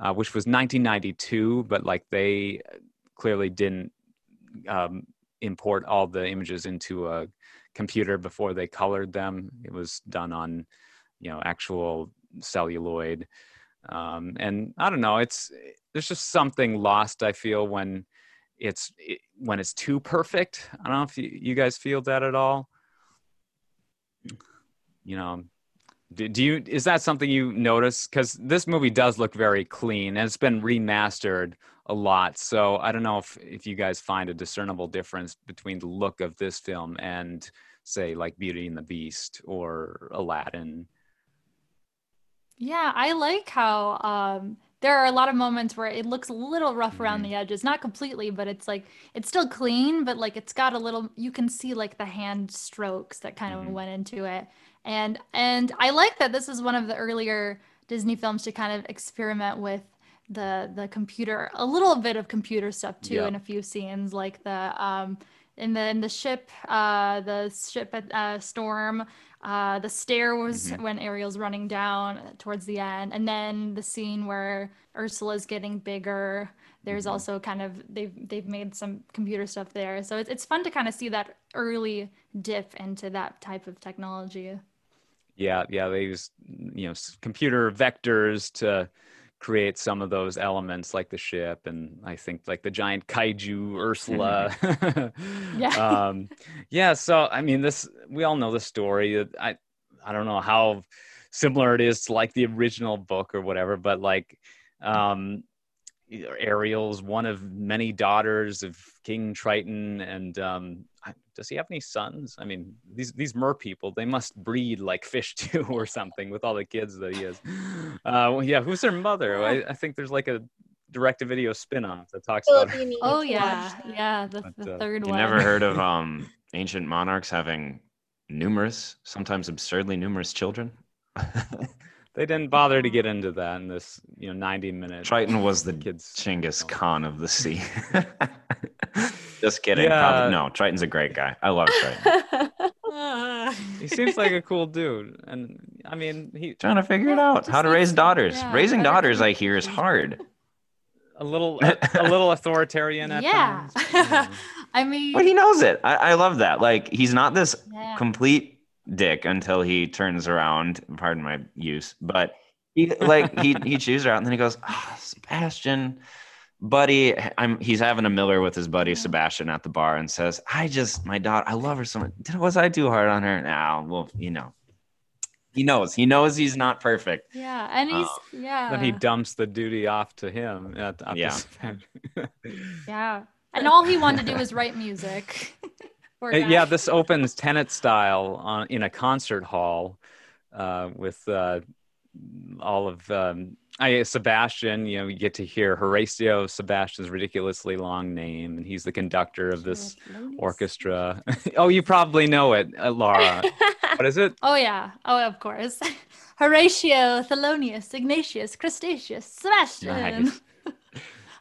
A: uh, which was 1992, but like they clearly didn't um, import all the images into a computer before they colored them. It was done on you know actual celluloid, um, and I don't know. It's there's just something lost. I feel when it's it, when it's too perfect. I don't know if you, you guys feel that at all. You know, do, do you is that something you notice? Because this movie does look very clean and it's been remastered a lot. So I don't know if if you guys find a discernible difference between the look of this film and say like Beauty and the Beast or Aladdin.
B: Yeah, I like how um, there are a lot of moments where it looks a little rough around
C: Mhm.
B: the edges. Not completely, but it's like it's still clean, but like it's got a little you can see like the hand strokes that kind of
C: Mhm.
B: went into it. And and I like that this is one of the earlier Disney films to kind of experiment with the the computer, a little bit of computer stuff too
A: Yeah.
B: in a few scenes, like the um in the in the ship, uh the ship at uh, Storm, uh the stair was
C: Mhm.
B: when Ariel's running down towards the end, and then the scene where Ursula's getting bigger. There's
C: Mhm.
B: also kind of they've they've made some computer stuff there, so it's it's fun to kind of see that early dip into that type of technology.
A: Yeah, yeah, they use you know computer vectors to create some of those elements, like the ship, and I think like the giant kaiju Ursula.
B: Yeah.
A: um, yeah. So I mean, this we all know the story. I I don't know how similar it is to like the original book or whatever, but like um, Ariel's one of many daughters of King Triton, and um, does he have any sons? I mean, these these mer people they must breed like fish too, or something, with all the kids that he has. Uh, well, yeah, who's their mother? I, I think there's like a direct-to-video spin-off that talks about.
D: you need
B: Oh yeah, yeah, the,
A: But,
B: the
A: uh,
B: third
C: You
B: one.
C: never heard of um ancient monarchs having numerous, sometimes absurdly numerous children?
A: They didn't bother to get into that in this, you know, 90 minute.
C: Triton was the
A: kids.
C: Chinggis. Khan of the sea. Just kidding.
A: Yeah.
C: Probably, no, Triton's a great guy. I love Triton.
A: He seems like a cool dude, and I mean, he
C: Trying to figure it out. How to raise daughters.
B: yeah,
C: Raising
B: better
C: daughters, I hear, is hard.
A: a little a, a little authoritarian at
B: yeah.
A: times. Yeah.
B: I mean,
C: But he knows it. I, I love that. Like he's not this
B: yeah.
C: complete dick until he turns around. Pardon my use, but he like he he chews her out, and then he goes, ah, "Sebastian, buddy." I'm he's having a Miller with his buddy Sebastian at the bar, and says, "I just my daughter, I love her so much. Did was I too hard on her? Now, well, you know." He knows. He knows he's not perfect.
B: yeah, and he's
C: Um,
B: yeah.
A: Then he dumps the duty off to him. At, at
C: Yeah.
B: Yeah. And all he wanted to do was write music. Poor
A: Uh, yeah, this opens Tenet style on in a concert hall uh, with uh, all of um, I Sebastian. You know, you get to hear Horatio Sebastian's ridiculously long name, and he's the conductor of this orchestra. oh, you probably know it, uh, Laura. what is it?
B: Oh yeah. Oh, of course. Horatio, Thelonious, Ignatius, Crustaceous, Sebastian.
A: Nice.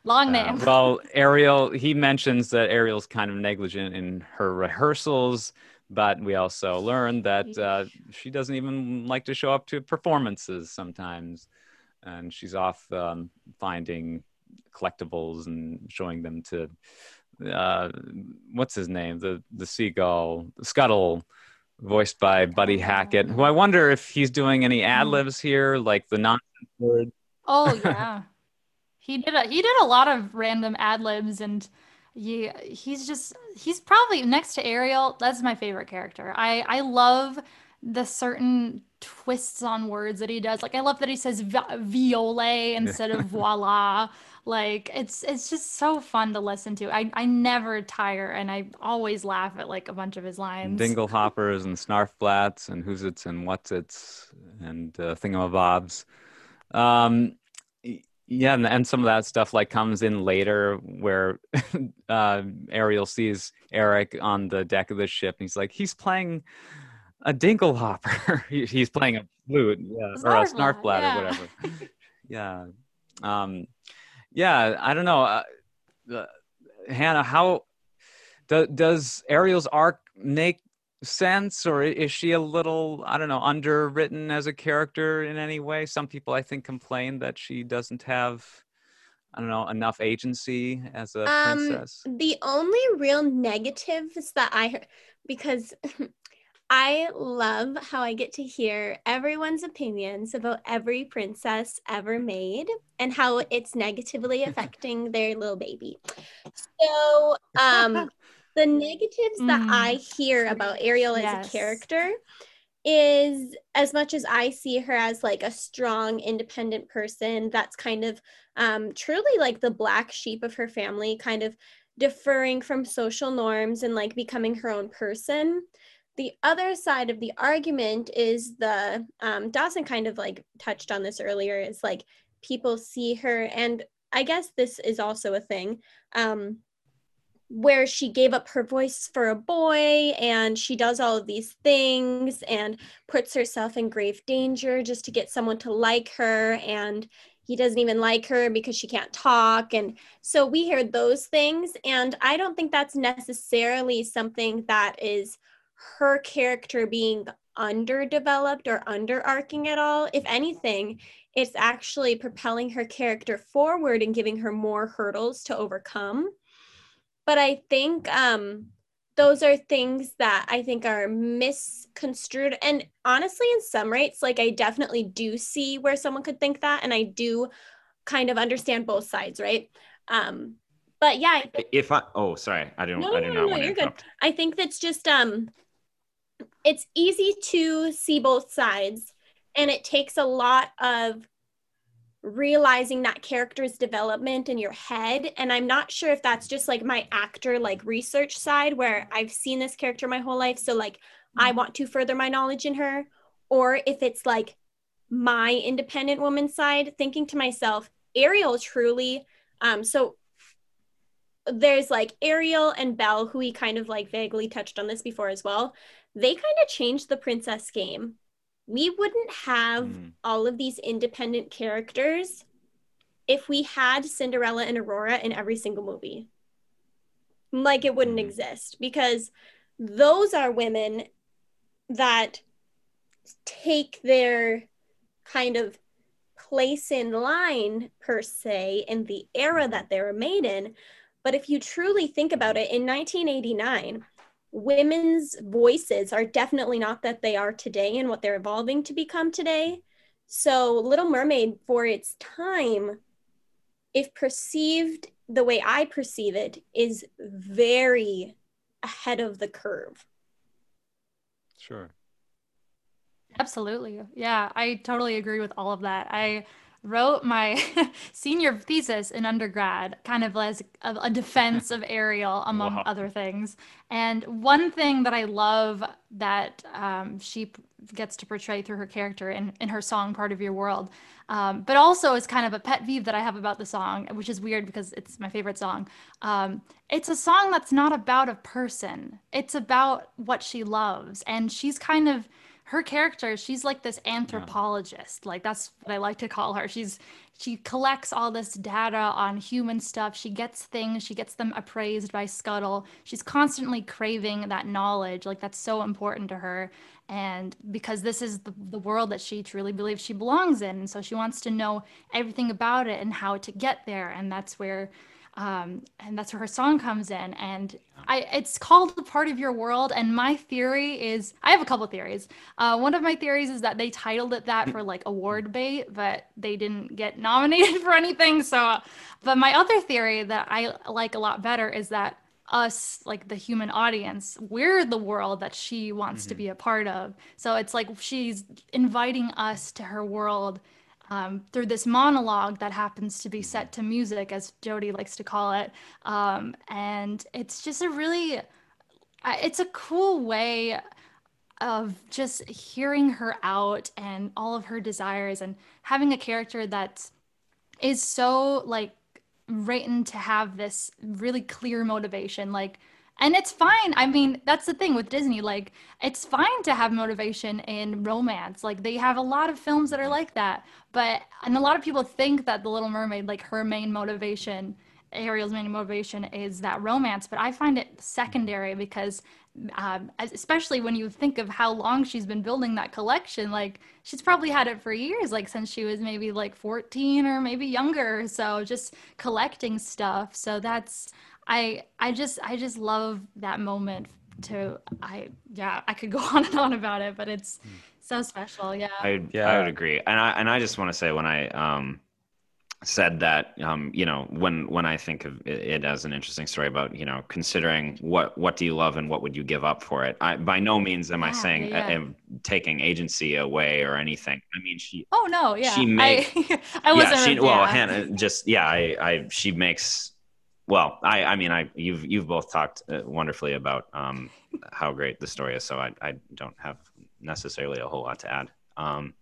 B: Long
A: Uh,
B: name.
A: well, Ariel, he mentions that Ariel's kind of negligent in her rehearsals, but we also learned that uh, she doesn't even like to show up to performances sometimes. And she's off um, finding collectibles and showing them to uh, what's his name? The the seagull, Scuttle, voiced by Buddy Hackett, who I wonder if he's doing any ad libs here, like the nonsense word.
B: Oh yeah, he did a he did a lot of random ad libs, and he he's just he's probably next to Ariel. That's my favorite character. I I love the certain twists on words that he does. Like I love that he says vi- viole instead of voila. Like it's it's just so fun to listen to. I I never tire, and I always laugh at like a bunch of his lines.
A: Dingle hoppers and snarf flats and who's its and what's its and uh, thingamabobs. Um, yeah, and, and some of that stuff like comes in later where uh, Ariel sees Eric on the deck of the ship and he's like, he's playing a dinglehopper. He- he's playing a flute, yeah, or a
B: Snarf
A: snarf
B: flat,
A: flat
B: yeah.
A: or whatever. yeah. Um, yeah, I don't know. Uh, uh, Hannah, how do, does Ariel's arc make sense, or is she a little, I don't know, underwritten as a character in any way? Some people, I think, complain that she doesn't have, I don't know, enough agency as a
D: Um,
A: princess.
D: The only real negatives that I because I love how I get to hear everyone's opinions about every princess ever made and how it's negatively affecting their little baby. So, um, the negatives that
B: Mm.
D: I hear about Ariel as a character is as much as I see her as like a strong, independent person that's kind of um, truly like the black sheep of her family, kind of deferring from social norms and like becoming her own person. The other side of the argument is the um, Dawson kind of like touched on this earlier. Is like people see her, and I guess this is also a thing. Um, where she gave up her voice for a boy and she does all of these things and puts herself in grave danger just to get someone to like her and he doesn't even like her because she can't talk and so we hear those things and i don't think that's necessarily something that is her character being underdeveloped or underarching at all if anything it's actually propelling her character forward and giving her more hurdles to overcome but I think um, those are things that I think are misconstrued. And honestly, in some rates, like I definitely do see where someone could think that, and I do kind of understand both sides, right? Um, but yeah,
C: If I oh sorry, I don't
D: No,
C: I do
D: no,
C: not
D: no,
C: want to
D: you're good. I think that's just um, it's easy to see both sides, and it takes a lot of realizing that character's development in your head and i'm not sure if that's just like my actor like research side where i've seen this character my whole life so like i want to further my knowledge in her or if it's like my independent woman side thinking to myself ariel truly um so there's like ariel and belle who we kind of like vaguely touched on this before as well they kind of changed the princess game we wouldn't have
A: Mm.
D: all of these independent characters if we had Cinderella and Aurora in every single movie. Like it wouldn't
A: Mm.
D: exist because those are women that take their kind of place in line per se in the era that they were made in. But if you truly think about it, in 1989, women's voices are definitely not that they are today and what they're evolving to become today. So, Little Mermaid, for its time, if perceived the way I perceive it, is very ahead of the curve.
A: Sure.
B: Absolutely. Yeah, I totally agree with all of that. I wrote my senior thesis in undergrad kind of as a, defense of Ariel, among
A: Wow.
B: other things. And one thing that I love that um, she gets to portray through her character in, in her song, Part of Your World, um, but also is kind of a pet peeve that I have about the song, which is weird because it's my favorite song. Um, it's a song that's not about a person, it's about what she loves. And she's kind of her character, she's like this anthropologist. Like that's what I like to call her. She's she collects all this data on human stuff. She gets things, she gets them appraised by Scuttle. She's constantly craving that knowledge. Like that's so important to her. And because this is the, the world that she truly believes she belongs in. And so she wants to know everything about it and how to get there. And that's where um, and that's where her song comes in and I, it's called part of your world and my theory is i have a couple theories uh, one of my theories is that they titled it that for like award bait but they didn't get nominated for anything so but my other theory that i like a lot better is that us like the human audience we're the world that she wants mm-hmm. to be a part of so it's like she's inviting us to her world um, through this monologue that happens to be set to music, as Jodi likes to call it. Um, and it's just a really, it's a cool way of just hearing her out and all of her desires and having a character that is so like written to have this really clear motivation like and it's fine. I mean that's the thing with disney like it's fine to have motivation in romance. Like they have a lot of films that are like that. But and a lot of people think that the little mermaid like her main motivation ariel's main motivation is that romance. But i find it secondary because um, especially when you think of how long she's been building that collection like she's probably had it for years like since she was maybe like 14 or maybe younger so just collecting stuff so that's I I just I just love that moment to I yeah, I could go on and on about it, but it's hmm. so special. Yeah.
C: I yeah. I would agree. And I and I just want to say when I um said that um, you know when when I think of it, as an interesting story about you know considering what what do you love and what would you give up for it. I, by no means am yeah, I saying yeah. am taking agency away or anything. I mean she.
B: Oh no, yeah.
C: She
B: made. I, I
C: wasn't. Yeah, she, well, Hannah just yeah. I I she makes well, I, I mean, I you've you've both talked uh, wonderfully about um, how great the story is, so I, I don't have necessarily a whole lot to add. Um,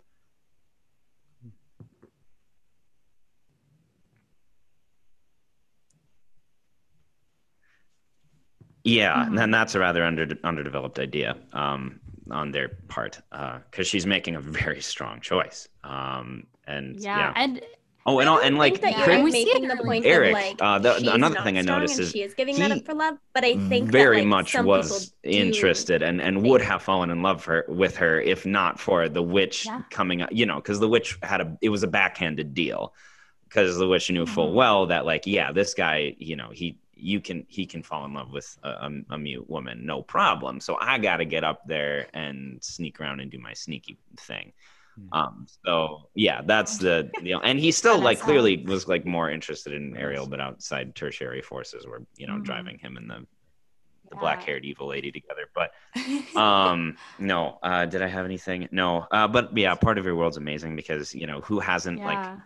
C: yeah, mm-hmm. and that's a rather under underdeveloped idea um, on their part because uh, she's making a very strong choice. Um, and yeah, yeah.
B: and
C: Oh, and all, and like
D: that you're making the point
C: Eric,
D: like
C: uh, the, another thing I noticed is
D: she is giving that up for love, but I think
C: very
D: that, like,
C: much was interested and and would have fallen in love her with her if not for the witch yeah. coming up. You know, because the witch had a it was a backhanded deal because the witch knew full mm-hmm. well that like yeah this guy you know he you can he can fall in love with a, a, a mute woman no problem so I got to get up there and sneak around and do my sneaky thing. Hmm. Um, so yeah, that's the deal. And he still like clearly was like more interested in Ariel, but outside tertiary forces were, you know, mm-hmm. driving him and the the yeah. black haired evil lady together. But um no, uh did I have anything? No. Uh but yeah, part of your world's amazing because, you know, who hasn't yeah.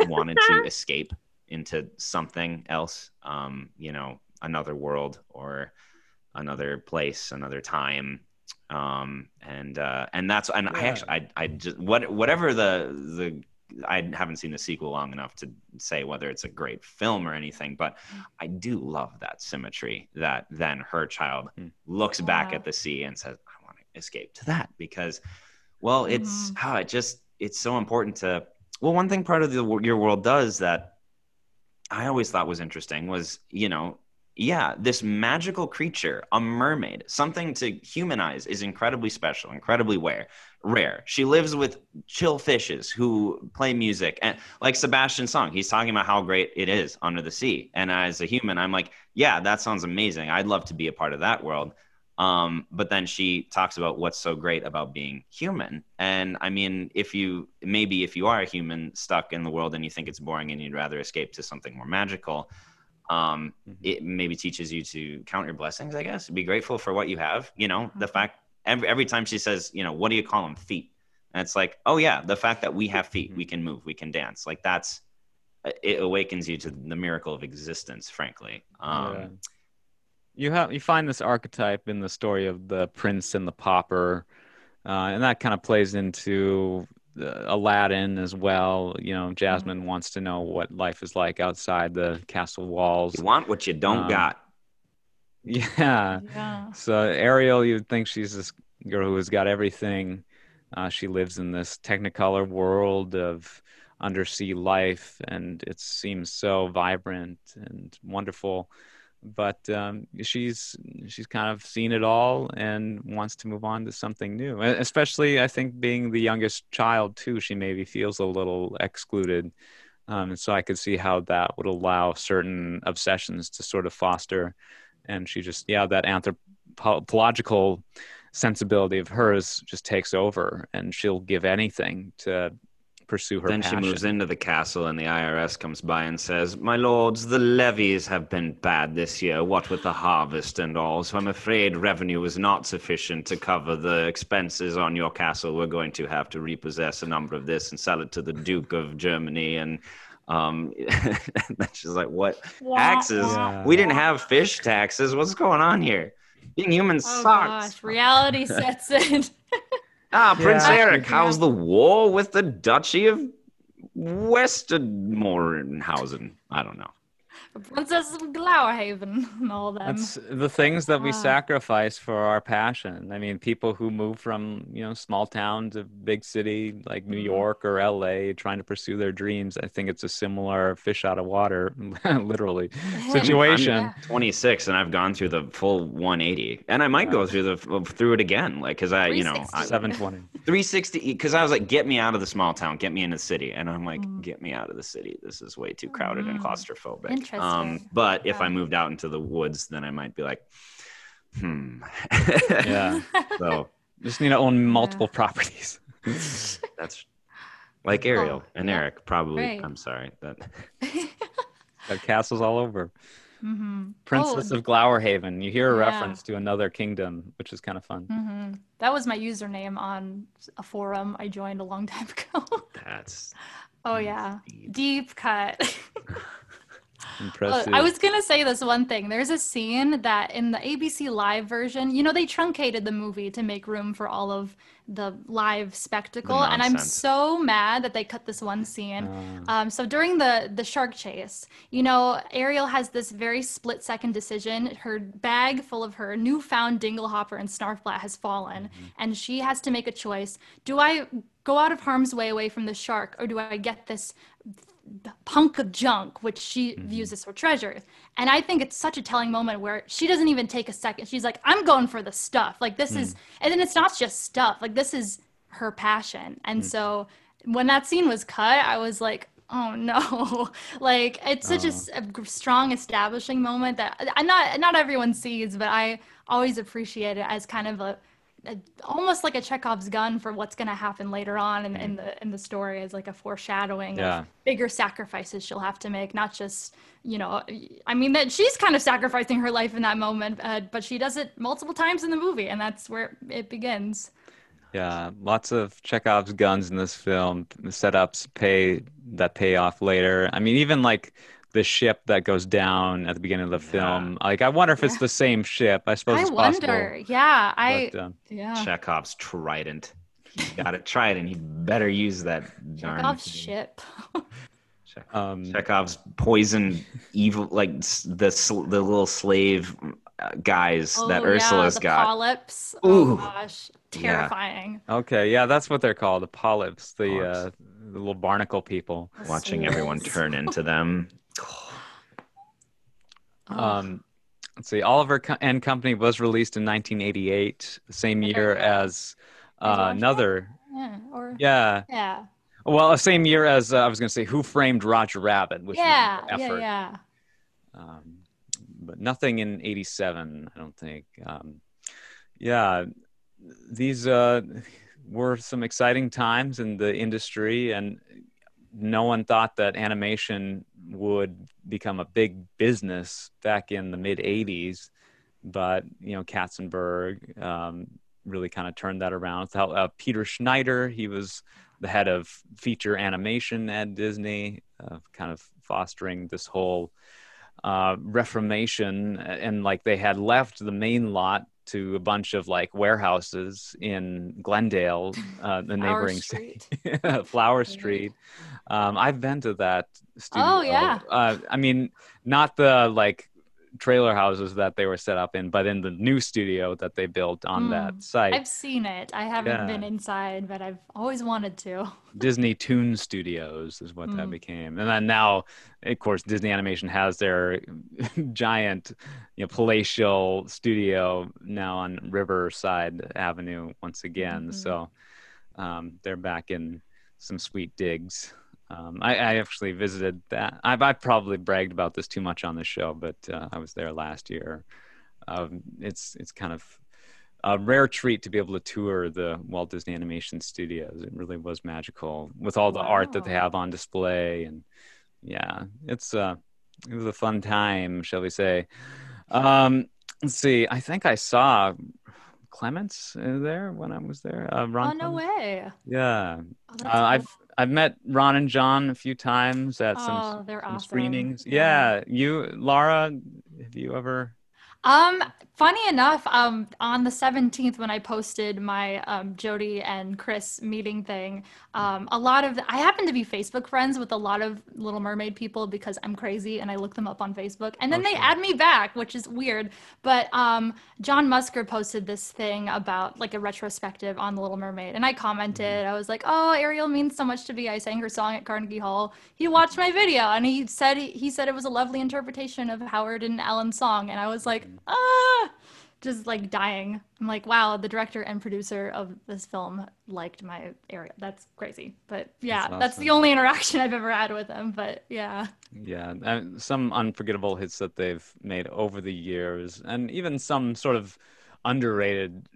C: like wanted to escape into something else? Um, you know, another world or another place, another time um, and uh, and that's and yeah. I actually I I just what whatever the the I haven't seen the sequel long enough to say whether it's a great film or anything, but mm. I do love that symmetry that then her child mm. looks back at the sea and says, "I want to escape to that," because, well, it's how mm-hmm. oh, it just it's so important to. Well, one thing part of the your world does that I always thought was interesting was you know yeah, this magical creature, a mermaid, something to humanize is incredibly special, incredibly rare. Rare. She lives with chill fishes who play music, and like Sebastian's song, he's talking about how great it is under the sea. And as a human, I'm like, yeah, that sounds amazing. I'd love to be a part of that world. Um, but then she talks about what's so great about being human. And I mean, if you maybe if you are a human stuck in the world and you think it's boring and you'd rather escape to something more magical um, mm-hmm. it maybe teaches you to count your blessings i guess be grateful for what you have you know mm-hmm. the fact every, every time she says you know what do you call them feet and it's like oh yeah the fact that we have feet mm-hmm. we can move we can dance like that's it awakens you to the miracle of existence frankly um, yeah.
A: You have you find this archetype in the story of the prince and the pauper uh, and that kind of plays into uh, Aladdin as well. You know, Jasmine mm-hmm. wants to know what life is like outside the castle walls.
C: You want what you don't um, got.
A: Yeah. yeah. So Ariel, you'd think she's this girl who has got everything. Uh, she lives in this Technicolor world of undersea life, and it seems so vibrant and wonderful. But um, she's she's kind of seen it all and wants to move on to something new. Especially, I think, being the youngest child too, she maybe feels a little excluded. Um, and so I could see how that would allow certain obsessions to sort of foster. And she just, yeah, that anthropological sensibility of hers just takes over, and she'll give anything to pursue her
C: then
A: passion.
C: she moves into the castle, and the IRS comes by and says, "My lords, the levies have been bad this year. What with the harvest and all, so I'm afraid revenue is not sufficient to cover the expenses on your castle. We're going to have to repossess a number of this and sell it to the Duke of Germany." And um, and she's like, "What taxes?
A: Yeah.
C: We didn't have fish taxes. What's going on here? Being human
B: Oh
C: sucks."
B: gosh, reality sets in.
C: Ah, Prince
A: Yeah.
C: Eric, how's the war with the Duchy of Westermorenhausen? I don't know.
B: Princess of Glowerhaven and all them.
A: That's the things that we
B: Ah.
A: sacrifice for our passion. I mean, people who move from you know small town to big city like New
B: Mhm.
A: York or LA, trying to pursue their dreams. I think it's a similar fish out of water, literally, situation.
B: Yeah.
C: 26 and I've gone through the full 180 and I might go through the through it again like cuz I you know
B: 360.
C: I,
A: Seven twenty.
C: 360 cuz I was like get me out of the small town get me in the city and I'm like
B: Mm.
C: get me out of the city this is way too crowded and
B: Mm.
C: claustrophobic um
B: Interesting.
C: but if I moved out into the woods then I might be like hmm
A: Yeah,
C: so
A: just need to own multiple properties.
C: that's like Ariel
B: Oh,
C: and
B: yeah.
C: Eric probably
B: Right.
C: I'm sorry that
A: Got castles all over.
B: hmm
A: Princess
B: Oh,
A: of Glowerhaven. You hear a
B: Yeah.
A: reference to another kingdom, which is kind of fun.
B: hmm That was my username on a forum I joined a long time ago.
C: that's
B: oh yeah,
C: deep.
B: deep cut. Uh, I was gonna say this one thing. There's a scene that in the ABC Live version, you know, they truncated the movie to make room for all of the live spectacle, and I'm so mad that they cut this one scene.
A: Uh,
B: Um, so during the the shark chase, you know, Ariel has this very split second decision. Her bag full of her newfound Dinglehopper and Snarfblat has fallen, and she has to make a choice. Do I go out of harm's way away from the shark, or do I get this punk of junk, which she mm-hmm. views as her treasure? And I think it's such a telling moment where she doesn't even take a second. She's like, "I'm going for the stuff. Like this is," mm. and then it's not just stuff. Like this is her passion. And mm. so when that scene was cut, I was like, oh no. like it's such a oh. strong establishing moment that I'm not not everyone sees, but I always appreciate it as kind of a, a almost like a Chekhov's gun for what's going to happen later on in, in the in the story as like a foreshadowing
A: Yeah.
B: of bigger sacrifices she'll have to make, not just you know, I mean that she's kind of sacrificing her life in that moment, uh, but she does it multiple times in the movie, and that's where it begins.
A: Yeah, lots of Chekhov's guns in this film. The setups pay that pay off later. I mean, even like the ship that goes down at the beginning of the film. Like, I wonder if it's
B: Yeah.
A: the same ship. I suppose
B: I
A: it's
B: wonder. Yeah, I
A: possible. But, um,
B: yeah.
C: Chekhov's trident. He got it trident. He better use that darn
B: Chekhov's
C: thing.
B: ship.
C: Chekhov-
A: um,
C: Chekhov's poison, evil, like the the little slave uh, guys that
B: Oh, yeah,
C: Ursula's
B: the
C: got.
B: polyps.
C: Ooh.
B: Oh gosh, terrifying.
A: okay, yeah, that's what they're called, the polyps, the,
C: Polyps.
A: uh, the little barnacle people.
B: The
C: Watching everyone turn into them.
B: Oh,
A: Um, let's see, Oliver and Company was released in 1988, the same year as uh, another.
B: yeah, or
A: Yeah,
B: yeah,
A: well, the same year as uh, I was going to say, Who Framed Roger Rabbit, which
B: yeah,
A: was an
B: yeah, yeah.
A: um, but nothing in 87 i don't think. Um, yeah these uh, were some exciting times in the industry and no one thought that animation would become a big business back in the mid 80s but you know katzenberg um, really kind of turned that around. Without, uh, peter schneider he was the head of feature animation at disney uh, kind of fostering this whole uh, reformation and like they had left the main lot to a bunch of like warehouses in glendale uh, the neighboring
B: Street.
A: city flower street um, i've been to that studio
B: Oh, yeah.
A: uh, i mean not the like trailer houses that they were set up in, but in the new studio that they built on that
B: Mm.
A: site.
B: I've seen it. I haven't
A: Yeah.
B: been inside, but I've always wanted to.
A: Disney Toon Studios is what that
B: Mm.
A: became, and then now, of course, Disney Animation has their giant, you know, palatial studio now on Riverside Avenue once again.
B: Mhm.
A: So um, they're back in some sweet digs. Um, I, I actually visited that. I've, I've probably bragged about this too much on the show, but uh, I was there last year. Um, it's it's kind of a rare treat to be able to tour the Walt Disney Animation Studios. It really was magical with all the art that they have on display, and yeah, it's uh, it was a fun time, shall we say? Um, let's see. I think I saw Clements uh, there when I was there. Uh, Ron
B: oh no
A: Clements.
B: way!
A: Yeah,
B: Oh,
A: uh, I've
B: cool.
A: I've met Ron and John a few times at some,
B: Oh, they're
A: some
B: awesome.
A: screenings.
B: Yeah.
A: Yeah, you, Laura, have you ever?
B: Um, funny enough, um, on the 17th when I posted my um, Jodi and Chris meeting thing, um, a lot of I happen to be Facebook friends with a lot of Little Mermaid people because I'm crazy and I look them up on Facebook, and then
A: Oh,
B: they
A: sure.
B: add me back, which is weird. But um, John Musker posted this thing about like a retrospective on the Little Mermaid, and I commented. I was like, "Oh, Ariel means so much to me. I sang her song at Carnegie Hall. He watched my video, and he said he said it was a lovely interpretation of Howard and Alan's song." And I was like, "Ah!" Just like dying. I'm like, "Wow, the director and producer of this film liked my area. That's crazy." But yeah,
A: That's
B: that's the only interaction I've ever had with them. But yeah.
A: Yeah, and some unforgettable hits that they've made over the years, and even some sort of underrated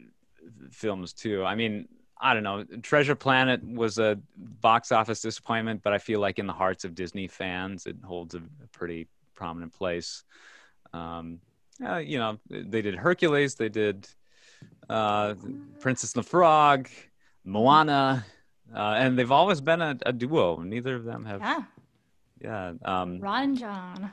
A: films too. I mean, I don't know. Treasure Planet was a box office disappointment, but I feel like in the hearts of Disney fans, it holds a, a pretty prominent place. Um, uh, you know, they did Hercules, they did uh, Princess and the Frog, Moana, uh, and they've always been a, a duo. Neither of them have,
B: Yeah.
A: yeah. Um,
B: Ron and John.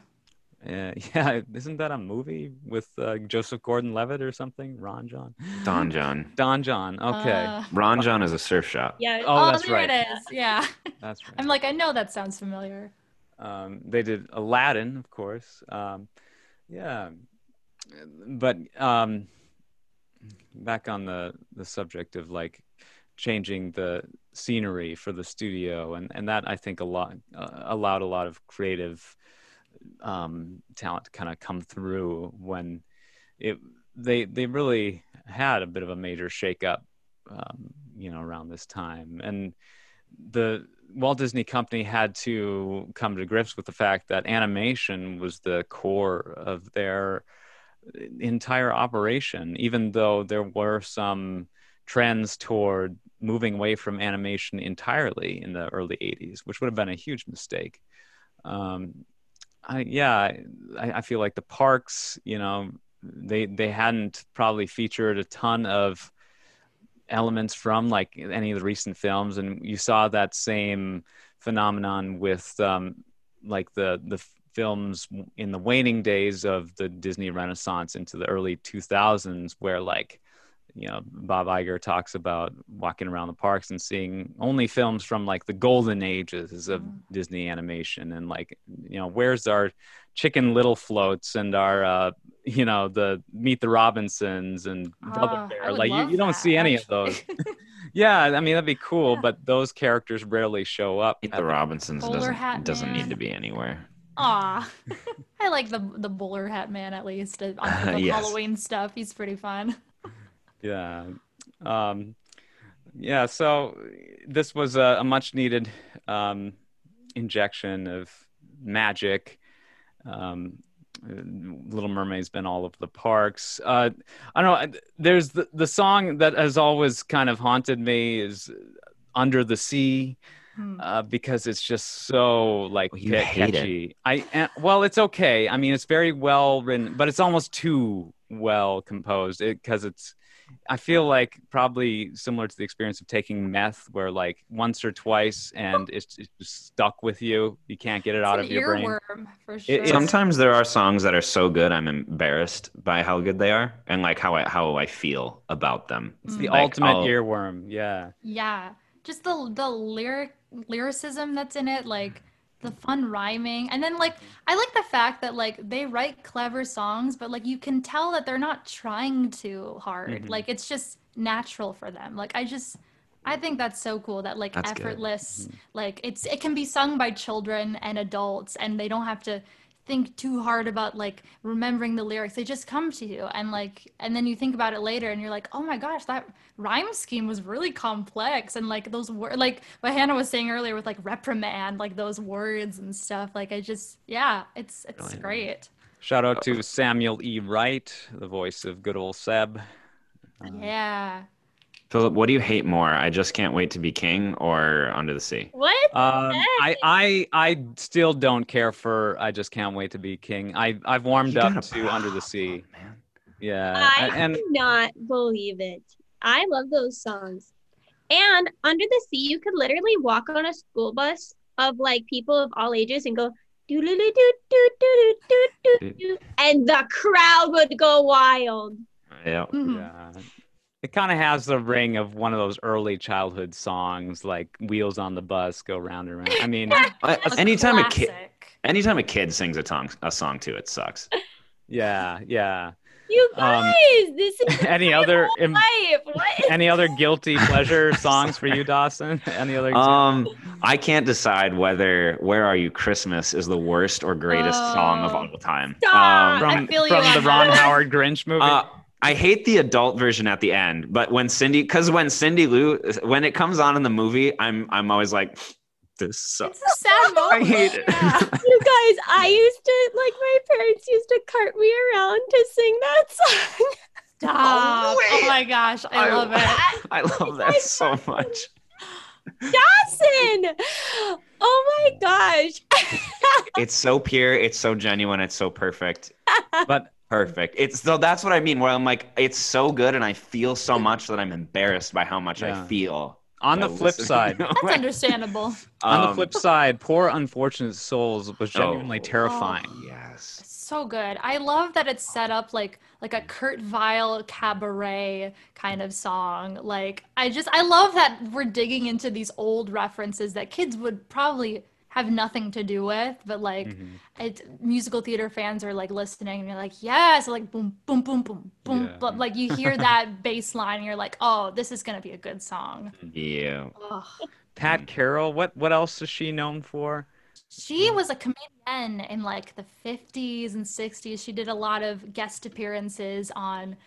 A: uh, yeah, isn't that a movie with uh, Joseph Gordon-Levitt or something? Ron John,
C: Don John.
A: Don John. Okay,
B: Uh,
C: Ron John is a surf shop.
D: Yeah.
A: Oh, that's
B: there
A: right.
B: it is. Yeah.
A: that's right.
B: I'm like, I know that sounds familiar.
A: Um, they did Aladdin, of course. Um, yeah, but um, back on the the subject of like changing the scenery for the studio, and and that I think a lot uh, allowed a lot of creative um, talent to kind of come through when it they they really had a bit of a major shakeup, um, you know, around this time, and the Walt Disney Company had to come to grips with the fact that animation was the core of their entire operation, even though there were some trends toward moving away from animation entirely in the early 80s, which would have been a huge mistake. Um, I, yeah, I, I feel like the parks, you know, they they hadn't probably featured a ton of elements from like any of the recent films and you saw that same phenomenon with um like the the films in the waning days of the Disney Renaissance into the early 2000s where like you know Bob Iger talks about walking around the parks and seeing only films from like the golden ages of
B: Mm.
A: Disney animation and like you know where's our chicken little floats and our uh you know the meet the robinsons and Brother
B: Ah,
A: Bear like you, you don't
B: that,
A: see any of those yeah i mean that'd be cool
B: Yeah.
A: but those characters rarely show up
C: Meet the Robinsons doesn't
B: hat
C: doesn't
B: man.
C: need to be anywhere.
B: Aw. I like the the bowler hat man at least on the
C: Yes.
B: Halloween stuff. He's pretty fun.
A: yeah um yeah so this was a, a much needed um injection of magic um little mermaid's been all over the parks uh i don't know there's the, the song that has always kind of haunted me is under the sea
B: Hmm.
A: uh, because it's just so like
C: You
A: ca-
C: hate it.
A: catchy. I uh, well, it's okay. I mean, it's very well written, but it's almost too well composed because it's. I feel like probably similar to the experience of taking meth, where like once or twice and it's, it's just stuck with you. You can't get it out of your brain.
B: earworm for sure.
A: it's-
C: Sometimes there are songs that are so good I'm embarrassed by how good they are and like how I how I feel about them.
A: It's the
C: Like,
A: ultimate
C: I'll-
A: earworm. Yeah.
B: Yeah, just the the lyric lyricism that's in it, like the fun rhyming and then like i like the fact that like they write clever songs but like you can tell that they're not trying too hard
C: Mm-hmm.
A: Mhm.
B: like it's just natural for them like i just i think that's so cool that like
C: That's good. Mm-hmm.
B: effortless like it's it can be sung by children and adults and they don't have to think too hard about like remembering the lyrics they just come to you and like and then you think about it later and you're like oh my gosh that rhyme scheme was really complex and like those words like what hannah was saying earlier with like reprimand like those words and stuff like i just yeah it's it's
C: Brilliant.
B: great
A: Shout out to Samuel E. Wright, the voice of good old Seb. Um,
B: yeah
C: Philip, what do you hate more? I just can't wait to be king or under the sea.
D: What?
A: Um, I, I I still don't care for I just can't wait to be king. I I've warmed
C: You
A: up
C: gotta-
A: to Under the Sea.
C: man.
A: Yeah,
D: I
A: and
D: cannot believe it. I love those songs. And Under the Sea, you could literally walk on a school bus of like people of all ages and go doo doo doo doo doo doo doo doo doo, and the crowd would go wild.
C: Yeah.
B: Mhm.
A: yeah. It kind of has the ring of one of those early childhood songs, like "Wheels on the Bus Go Round and Round." I mean,
C: I-
B: A
C: anytime a kid, anytime a kid sings a song, a song to it sucks.
A: yeah, yeah.
D: You
A: Um,
D: guys, this is
A: Any other im-
D: life. What?
A: any other guilty pleasure songs for you, Dawson? Any other?
C: Um, I can't decide whether "Where Are You Christmas" is the worst or greatest song of
B: Oh.
C: all time.
D: Stop.
C: Um,
A: from
B: I feel you
A: from the Ron. Howard Grinch movie.
C: Uh, I hate the adult version at the end, but when Cindy, because when Cindy Lou, when it comes on in the movie, I'm I'm always like, this sucks.
B: it's a sad moment
C: I hate it.
B: yeah.
D: You guys, I used to like my parents used to cart me around to sing that song.
B: Stop.
C: way.
B: oh my gosh i
C: I-
B: love it
C: I love that so much.
D: Dawson! Oh my gosh.
C: It's so pure. It's so genuine. It's so perfect.
A: but
C: Perfect. It's so that's what I mean. Where I'm like, it's so good, and I feel so much that I'm embarrassed by how much
A: Yeah.
C: I feel.
A: on the flip
C: listening.
A: side,
B: that's understandable
A: on the
C: Um,
A: flip side, poor unfortunate souls was genuinely
C: Oh.
A: terrifying.
C: Yes.
B: so good. I love that it's set up like like a Kurt Weill cabaret kind of song. Like I just I love that we're digging into these old references that kids would probably have nothing to do with, but like
A: Mhm.
B: it musical theater fans are like listening and you're like, yes, like boom, boom, boom, boom, boom.
A: Yeah.
B: But like you hear that bass line and you're like, oh, this is gonna be a good song.
C: Yeah.
B: Ugh.
A: Pat Carroll, what what else is she known for?
B: She was a comedian in like the 50s and 60s. She did a lot of guest appearances on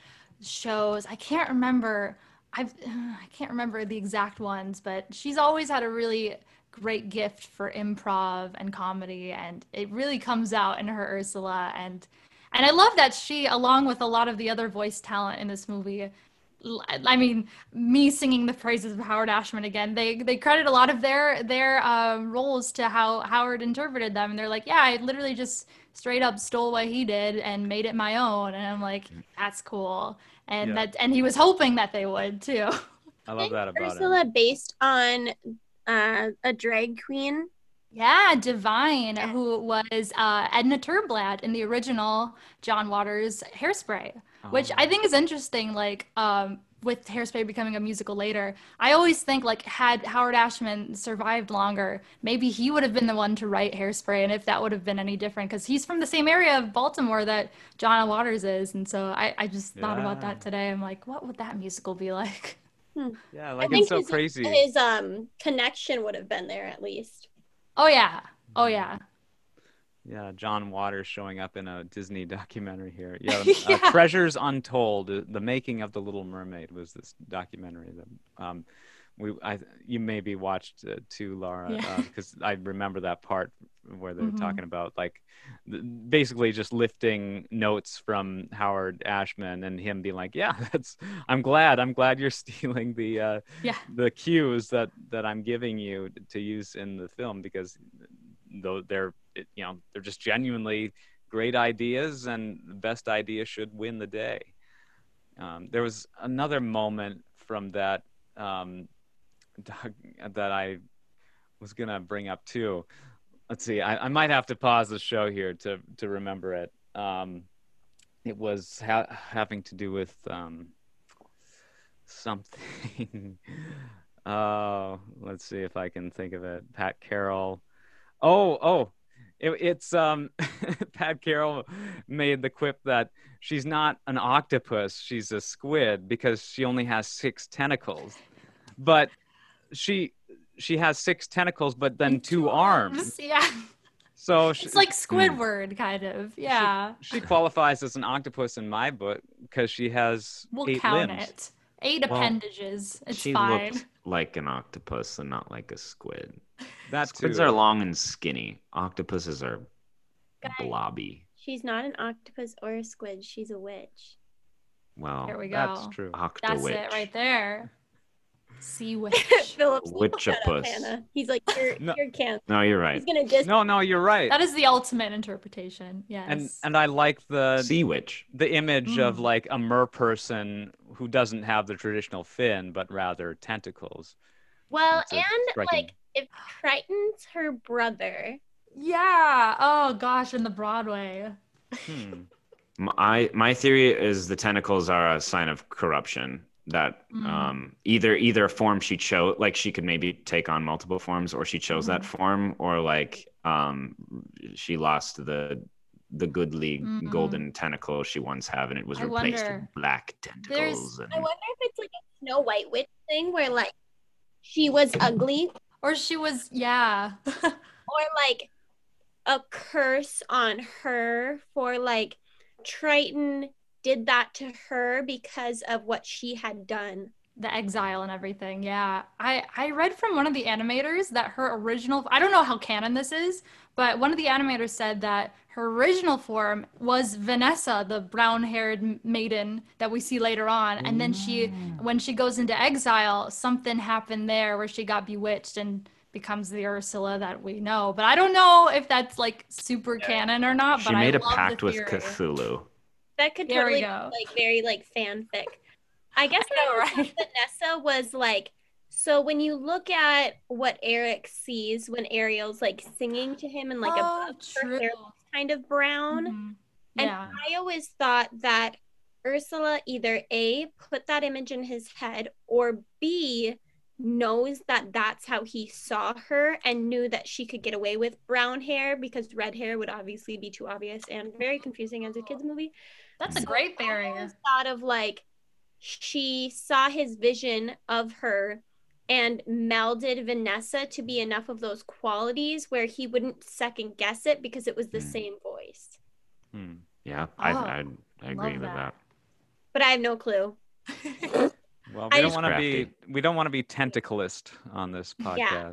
B: shows. I can't remember. I've I can't remember the exact ones, but she's always had a really great gift for improv and comedy and it really comes out in her Ursula and and I love that she along with a lot of the other voice talent in this movie i mean, me singing the praises of Howard Ashman again. They they credit a lot of their their um, roles to how Howard interpreted them, and they're like, "Yeah, I literally just straight up stole what he did and made it my own." And I'm like, "That's cool." And
A: Yeah.
B: that and he was hoping that they would too.
A: I love that about it.
D: Ursula
A: him.
D: based on uh, a drag queen.
B: Yeah, Divine, who was uh, Edna Turnblad in the original John Waters Hairspray, which I think is interesting. Like, um, with Hairspray becoming a musical later, I always think like had Howard Ashman survived longer, maybe he would have been the one to write Hairspray, and if that would have been any different, because he's from the same area of Baltimore that John Waters is, and so I, I just thought about that today. I'm like, what would that musical be like?
A: Yeah,
D: I
A: like
D: think
A: it's so
D: his,
A: crazy.
D: his um connection would have been there at least.
B: Oh yeah, oh yeah.
A: Yeah, John Waters showing up in a Disney documentary here. Yeah,
B: Yeah.
A: Uh, Treasures Untold: uh, The Making of the Little Mermaid was this documentary that um, we I you maybe watched uh, too, Laura,
B: Yeah.
A: because I remember that part where they were
B: Mhm.
A: talking about like th- basically just lifting notes from Howard Ashman and him being like, "Yeah, that's I'm glad I'm glad you're stealing the uh,
B: Yeah.
A: the cues that that I'm giving you to use in the film because though they're you know they're just genuinely great ideas and the best idea should win the day um, there was another moment from that um, that i was gonna bring up too. Let's see I, I might have to pause the show here to to remember it. Um, it was ha- having to do with um, something. Uh, let's see if i can think of it. Pat carroll. Oh, oh, it, it's um, Pat Carroll made the quip that she's not an octopus, she's a squid because she only has six tentacles, but she she has six tentacles, but then
B: And
A: two, arms.
B: Yeah.
A: So she,
B: It's like Squidward, hmm. kind of. Yeah.
A: she qualifies as an octopus in my book because she has
B: we'll
A: eight
B: count
A: limbs.
B: it. Eight
C: Well,
B: appendages. It's
C: she
B: fine.
C: looked like an octopus and not like a squid.
A: That
C: Squids
A: too.
C: are long and skinny. Octopuses are
D: Guys.
C: blobby.
D: She's not an octopus or a squid. She's a witch.
C: Well,
B: There we go.
A: That's true.
B: That's
C: octowitch.
B: it right there. Sea witch.
D: Phillips
C: Witchopus.
D: Hannah. He's like, you're,
A: No.
D: you're canceled.
C: No, you're right.
D: He's gonna dis.
A: No, no, you're right.
B: that is the ultimate interpretation. Yes.
A: and and I like the
C: Sea witch.
A: the image of
B: Mm.
A: like a mer person who doesn't have the traditional fin but rather tentacles.
D: Well, and
A: striking-
D: like if Triton's her brother,
B: yeah. Oh gosh, in the Broadway.
A: Hmm.
C: My my theory is the tentacles are a sign of corruption. That
B: Mm.
C: um, either either form she chose, like she could maybe take on multiple forms, or she chose that
B: Mm-hmm.
C: form, or like um, she lost the the goodly
B: Mm.
C: golden tentacle she once had, and it was
B: I
C: replaced
B: wonder.
C: with black tentacles. And
D: I wonder if it's like a Snow White witch thing where like she was ugly,
B: Or she was, yeah.
D: or like a curse on her for like Triton did that to her because of what she had done.
B: the exile and everything. Yeah. I I read from one of the animators that her original I don't know how canon this is, but one of the animators said that her original form was Vanessa, the brown-haired maiden that we see later on, and then she when she goes into exile, something happened there where she got bewitched and becomes the Ursula that we know. But I don't know if that's like super canon or not,
C: she
B: but
C: made
B: I
C: a
B: love
C: pact with. Cthulhu.
D: That could
B: There
D: totally be like very like fanfic. I guess
B: I know, right?
D: Vanessa was like so when you look at what Eric sees when Ariel's like singing to him and like
B: oh,
D: above her
B: true.
D: hair kind of brown.
B: Mhm.
D: And
B: Yeah.
D: I always thought that Ursula either A, put that image in his head, or B, knows that that's how he saw her and knew that she could get away with brown hair because red hair would obviously be too obvious and very confusing as a kids movie.
B: That's a
D: So
B: great
D: I
B: theory.
D: always thought of like she saw his vision of her and melded Vanessa to be enough of those qualities where he wouldn't second guess it because it was the
C: Hmm.
D: same voice.
A: Hmm.
C: Yeah, I,
B: Oh,
C: I, I agree with
B: that.
C: that.
D: But I have no clue.
A: Well,
D: I
A: we don't want to be
C: Crafty.
A: we don't want to be tentacleist on this
D: Yeah.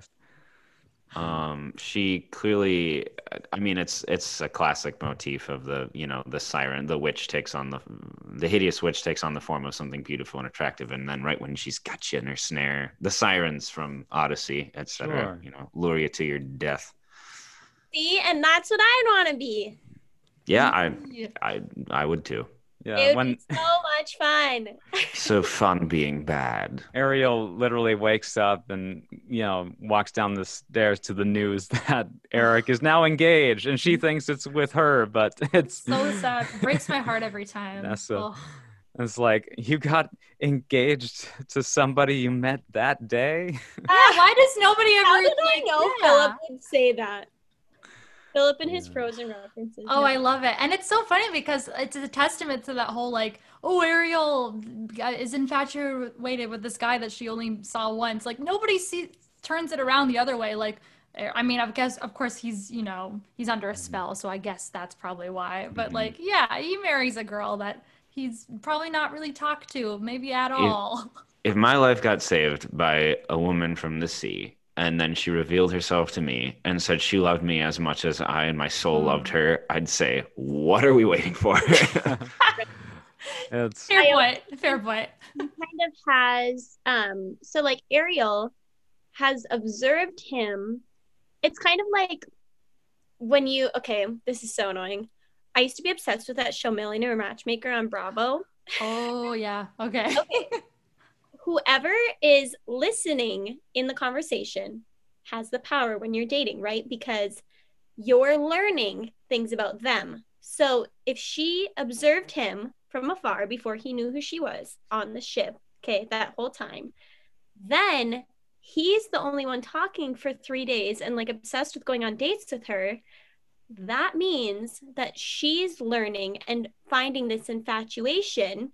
A: Podcast.
C: Um, she clearly, I mean, it's it's a classic motif of the you know the siren, the witch takes on the the hideous witch takes on the form of something beautiful and attractive, and then right when she's got you in her snare, the sirens from Odyssey, etc.
A: Sure.
C: You know, lure you to your death.
D: See, and that's what i'd want to be.
C: Yeah, I
B: Yeah.
C: I I would too.
A: Yeah,
D: it would
A: when
D: be so much fun.
C: So fun being bad.
A: Ariel literally wakes up and you know walks down the stairs to the news that Eric is now engaged, and she thinks it's with her, but it's
B: so sad. Breaks my heart every time.
A: That's a- It's like you got engaged to somebody you met that day.
B: Yeah, why does nobody ever
D: How did I know
B: yeah.
D: Philip would say that? Philip and his Frozen references.
B: Oh,
D: No.
B: I love it. And it's so funny because it's a testament to that whole like, oh, Ariel uh, is infatuated with this guy that she only saw once. Like nobody sees turns it around the other way. Like, eh, I mean, I guess of course he's you know he's under a mm-hmm. spell, so I guess that's probably why. But
C: Mhm.
B: like, yeah, he marries a girl that he's probably not really talked to, maybe at all.
C: If my life got saved by a woman from the sea, and then she revealed herself to me and said she loved me as much as I and my soul
B: Hmm.
C: loved her, I'd say, "What are we waiting for?"
A: it's
B: Fair
D: I-
B: point. Fair point.
D: kind of has um so like Ariel has observed him. It's kind of like when you okay, this is so annoying. I used to be obsessed with that show Millionaire Matchmaker on Bravo.
B: Oh yeah. Okay.
D: Okay. Whoever is listening in the conversation has the power when you're dating, right? Because you're learning things about them. So if she observed him from afar before he knew who she was on the ship, okay, that whole time, then he's the only one talking for three days and like obsessed with going on dates with her, that means that she's learning and finding this infatuation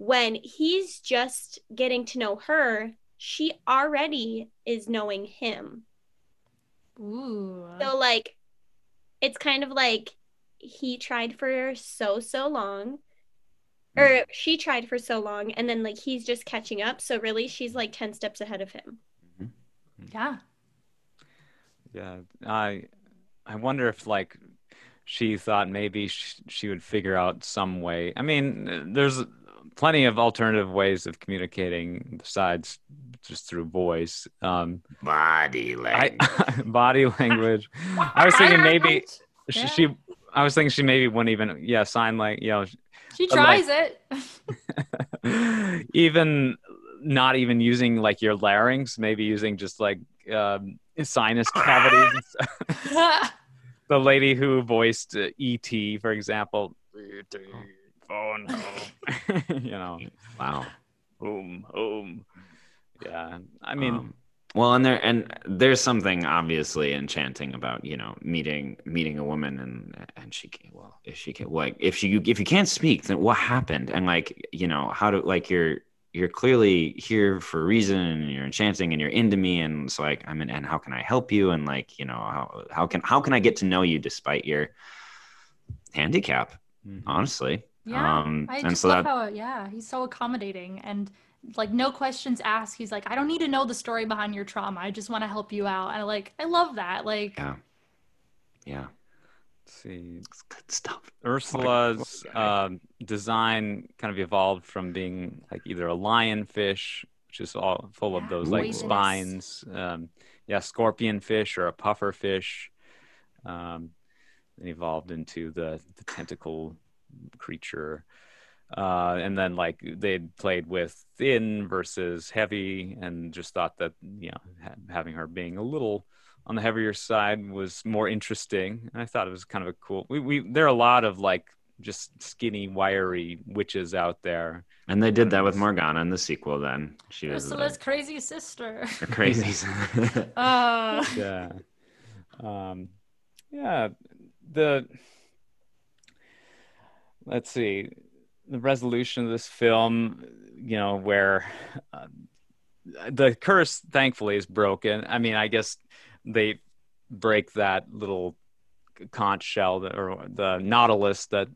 D: when he's just getting to know her. She already is knowing him.
B: Ooh.
D: So, like, it's kind of like he tried for so, so long, or mm. she tried for so long, and then, like, he's just catching up. So, really, she's like 10 steps ahead of him. Mm-hmm. Mm-hmm.
B: Yeah.
A: Yeah, I I wonder if like she thought maybe she, she would figure out some way. I mean, there's plenty of alternative ways of communicating besides just through voice. Um,
C: Body
A: I,
C: language.
A: body language. I was thinking maybe she,
B: Yeah.
A: she. I was thinking she maybe wouldn't even. Yeah, sign like you know,
B: She
A: But, like-
B: tries it.
A: even not even using like your larynx, maybe using just like um, sinus cavities. the lady who voiced uh, E.T., for example. E.T. Phone no, you know,
C: wow.
A: boom, boom. Yeah, I mean,
C: Um, well, and there and there's something obviously enchanting about you know meeting meeting a woman and and she well if she can like if she if you can't speak then what happened and like you know how to like you're you're clearly here for a reason and you're enchanting and you're into me and it's like I mean and how can I help you and like you know how how can how can I get to know you despite your handicap
A: mhm.
C: honestly
B: Yeah.
C: um
B: I
C: and
B: just
C: so
B: love
C: that
B: how yeah, he's so accommodating and like no questions asked. He's like, I don't need to know the story behind your trauma. I just want to help you out. And I like I love that. Like
C: yeah yeah
A: Let's see.
C: it's good stuff
A: Ursula's
C: What
A: um, design kind of evolved from being like either a lionfish, which is all full of those like
C: poisonous.
A: spines, um, yeah, scorpion fish or a puffer fish, um, and evolved into the, the tentacle creature. Uh, and then like they'd played with thin versus heavy, and just thought that you know ha- having her being a little on the heavier side was more interesting. And I thought it was kind of a cool. We, we there are a lot of like just skinny, wiry witches out there.
C: And they did that with Morgana in the sequel. Then she was
B: Ursula's
C: the,
B: crazy sister.
C: crazy.
B: Uh
A: Yeah, um, yeah. The let's see the resolution of this film. You know where. Uh, the curse thankfully is broken i mean i guess they break that little conch shell that, or the nautilus that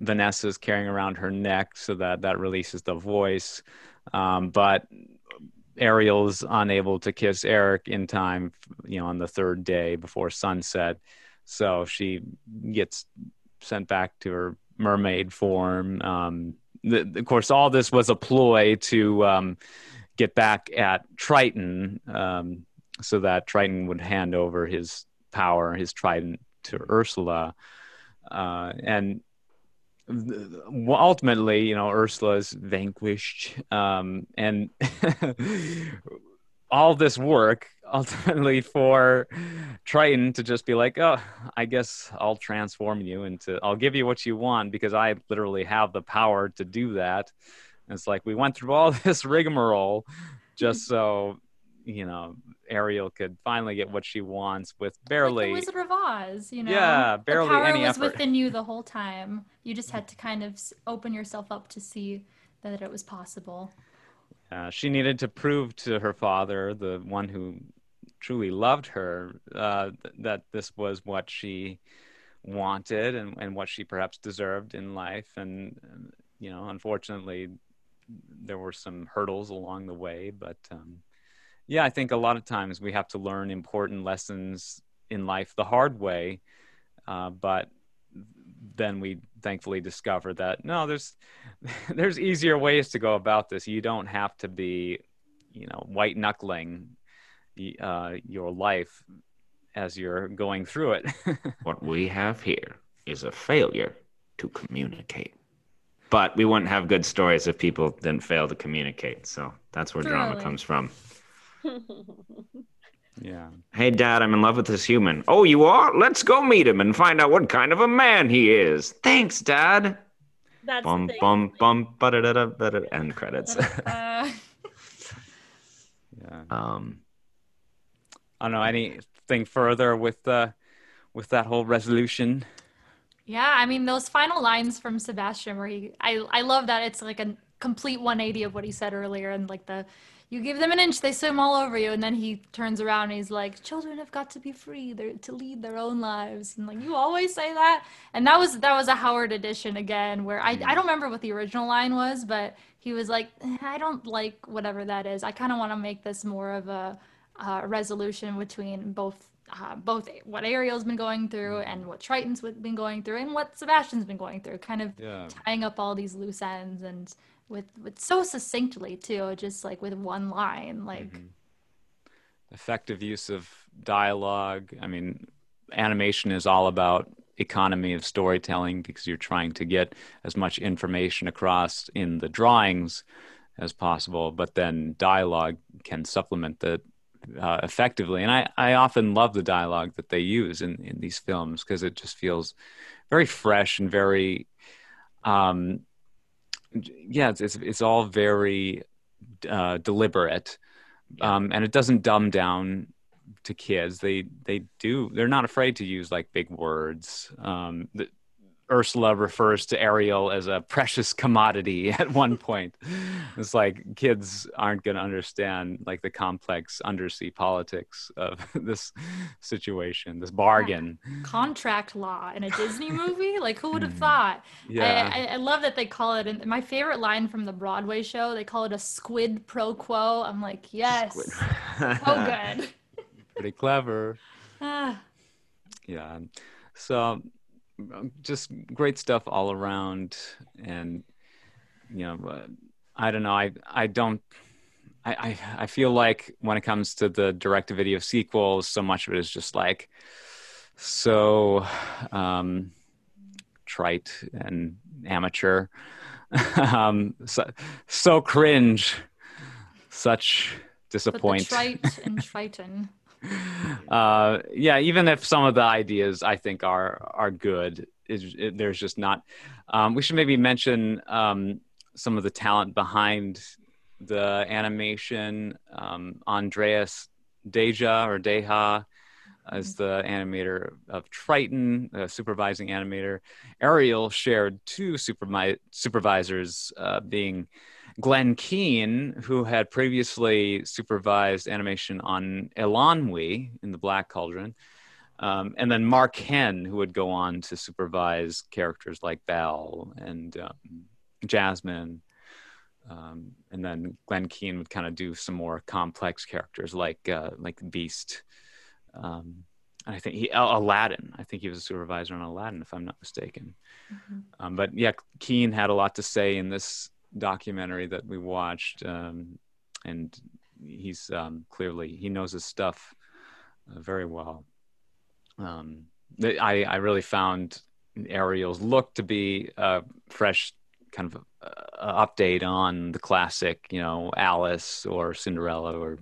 A: vanessa is carrying around her neck so that that releases the voice um, but ariel's unable to kiss eric in time you know on the third day before sunset so she gets sent back to her mermaid form um, of course all this was a ploy to um, get back at Triton um, so that Triton would hand over his power, his trident to Ursula. Uh, and ultimately, you know, Ursula is vanquished. Um, and all this work ultimately for Triton to just be like, oh, I guess I'll transform you into, I'll give you what you want because I literally have the power to do that. And it's like we went through all this rigmarole just so you know Ariel could finally get what she wants with
B: like
A: barely
B: the Wizard of Oz, you know.
A: Yeah, barely
B: the power
A: any
B: was
A: effort.
B: within you the whole time. You just had to kind of open yourself up to see that it was possible.
A: uh, she needed to prove to her father, the one who truly loved her, uh, th- that this was what she wanted and, and what she perhaps deserved in life. And, uh, you know, unfortunately, there were some hurdles along the way. But um, yeah, I think a lot of times we have to learn important lessons in life the hard way. Uh, but then we thankfully discover that no, there's there's easier ways to go about this. You don't have to be, you know, white knuckling uh, your life as you're going through it.
C: what we have here is a failure to communicate. But we wouldn't have good stories if people didn't fail to communicate. So that's where drama
B: Truly.
C: comes from.
A: yeah.
C: Hey, Dad, I'm in love with this human. Oh, you are? Let's go meet him and find out what kind of a man he is. Thanks, Dad.
D: That's
C: Bum,
D: the
C: bum, bum, ba-da-da-da, ba-da- end credits.
B: Uh,
A: Yeah. Yeah.
C: Um,
A: I don't know anything further with the with that whole resolution.
B: Yeah, I mean those final lines from Sebastian where he I I love that it's like a complete 180 of what he said earlier and like the you give them an inch they swim all over you and then he turns around and he's like children have got to be free they're to lead their own lives and like you always say that and that was that was a howard edition again where i, I don't remember what the original line was but he was like "Eh, i don't like whatever that is i kind of want to make this more of a, uh resolution between both uh, both what Ariel's been going through and what Triton's been going through and what Sebastian's been going through, kind of
A: Yeah.
B: tying up all these loose ends and with with so succinctly too, just like with one line, like
A: effective use of dialogue. I mean, animation is all about economy of storytelling because you're trying to get as much information across in the drawings as possible, but then dialogue can supplement that uh, effectively. And I, I often love the dialogue that they use in, in these films because it just feels very fresh and very, um, yeah, it's, it's, it's all very uh, deliberate um, and it doesn't dumb down to kids. They they do they're not afraid to use like big words. Um, the, Ursula refers to Ariel as a precious commodity at one point. It's like kids aren't going to understand like the complex undersea politics of this situation, this bargain.
B: contract law in a Disney movie. Like who would have thought?
A: Yeah.
B: I, I, I love that they call it. And my favorite line from the Broadway show, they call it a squid pro quo. I'm like, yes, so good.
A: Pretty clever.
B: Ah.
A: yeah so just great stuff all around. And you know uh, i don't know i i don't I, I i feel like when it comes to the direct to video sequels so much of it is just like so um trite and amateur. Um so, so cringe. Such
B: But the trite and triton.
A: uh, yeah, even if some of the ideas I think are are good, is it, there's just not. Um, we should maybe mention um, some of the talent behind the animation. Um, Andreas Deja or Deja as the animator of Triton, the supervising animator. Ariel shared two supermi- supervisors, uh, being Glenn Keane, who had previously supervised animation on Eilonwy in the Black Cauldron, um, and then Mark Henn, who would go on to supervise characters like Belle and um, Jasmine. Um, and then Glenn Keane would kind of do some more complex characters like uh, like Beast. Um, and I think he Aladdin. I think he was a supervisor on Aladdin, if I'm not mistaken. Um, but yeah, Keane had a lot to say in this documentary that we watched, um, and he's um, clearly he knows his stuff uh, very well. Um, I I really found Ariel's look to be a fresh kind of uh, update on the classic, you know, Alice or Cinderella or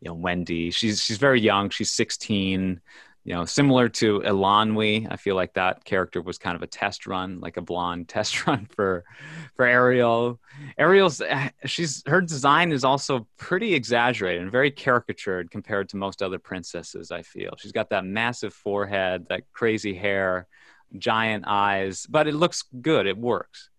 A: you know Wendy. She's she's very young. She's 16 you know, similar to Eilonwy, I feel like that character was kind of a test run, like a blonde test run for for Ariel. Ariel's eh, she's her design is also pretty exaggerated and very caricatured compared to most other princesses. I feel she's got that massive forehead, that crazy hair, giant eyes, but it looks good. It works.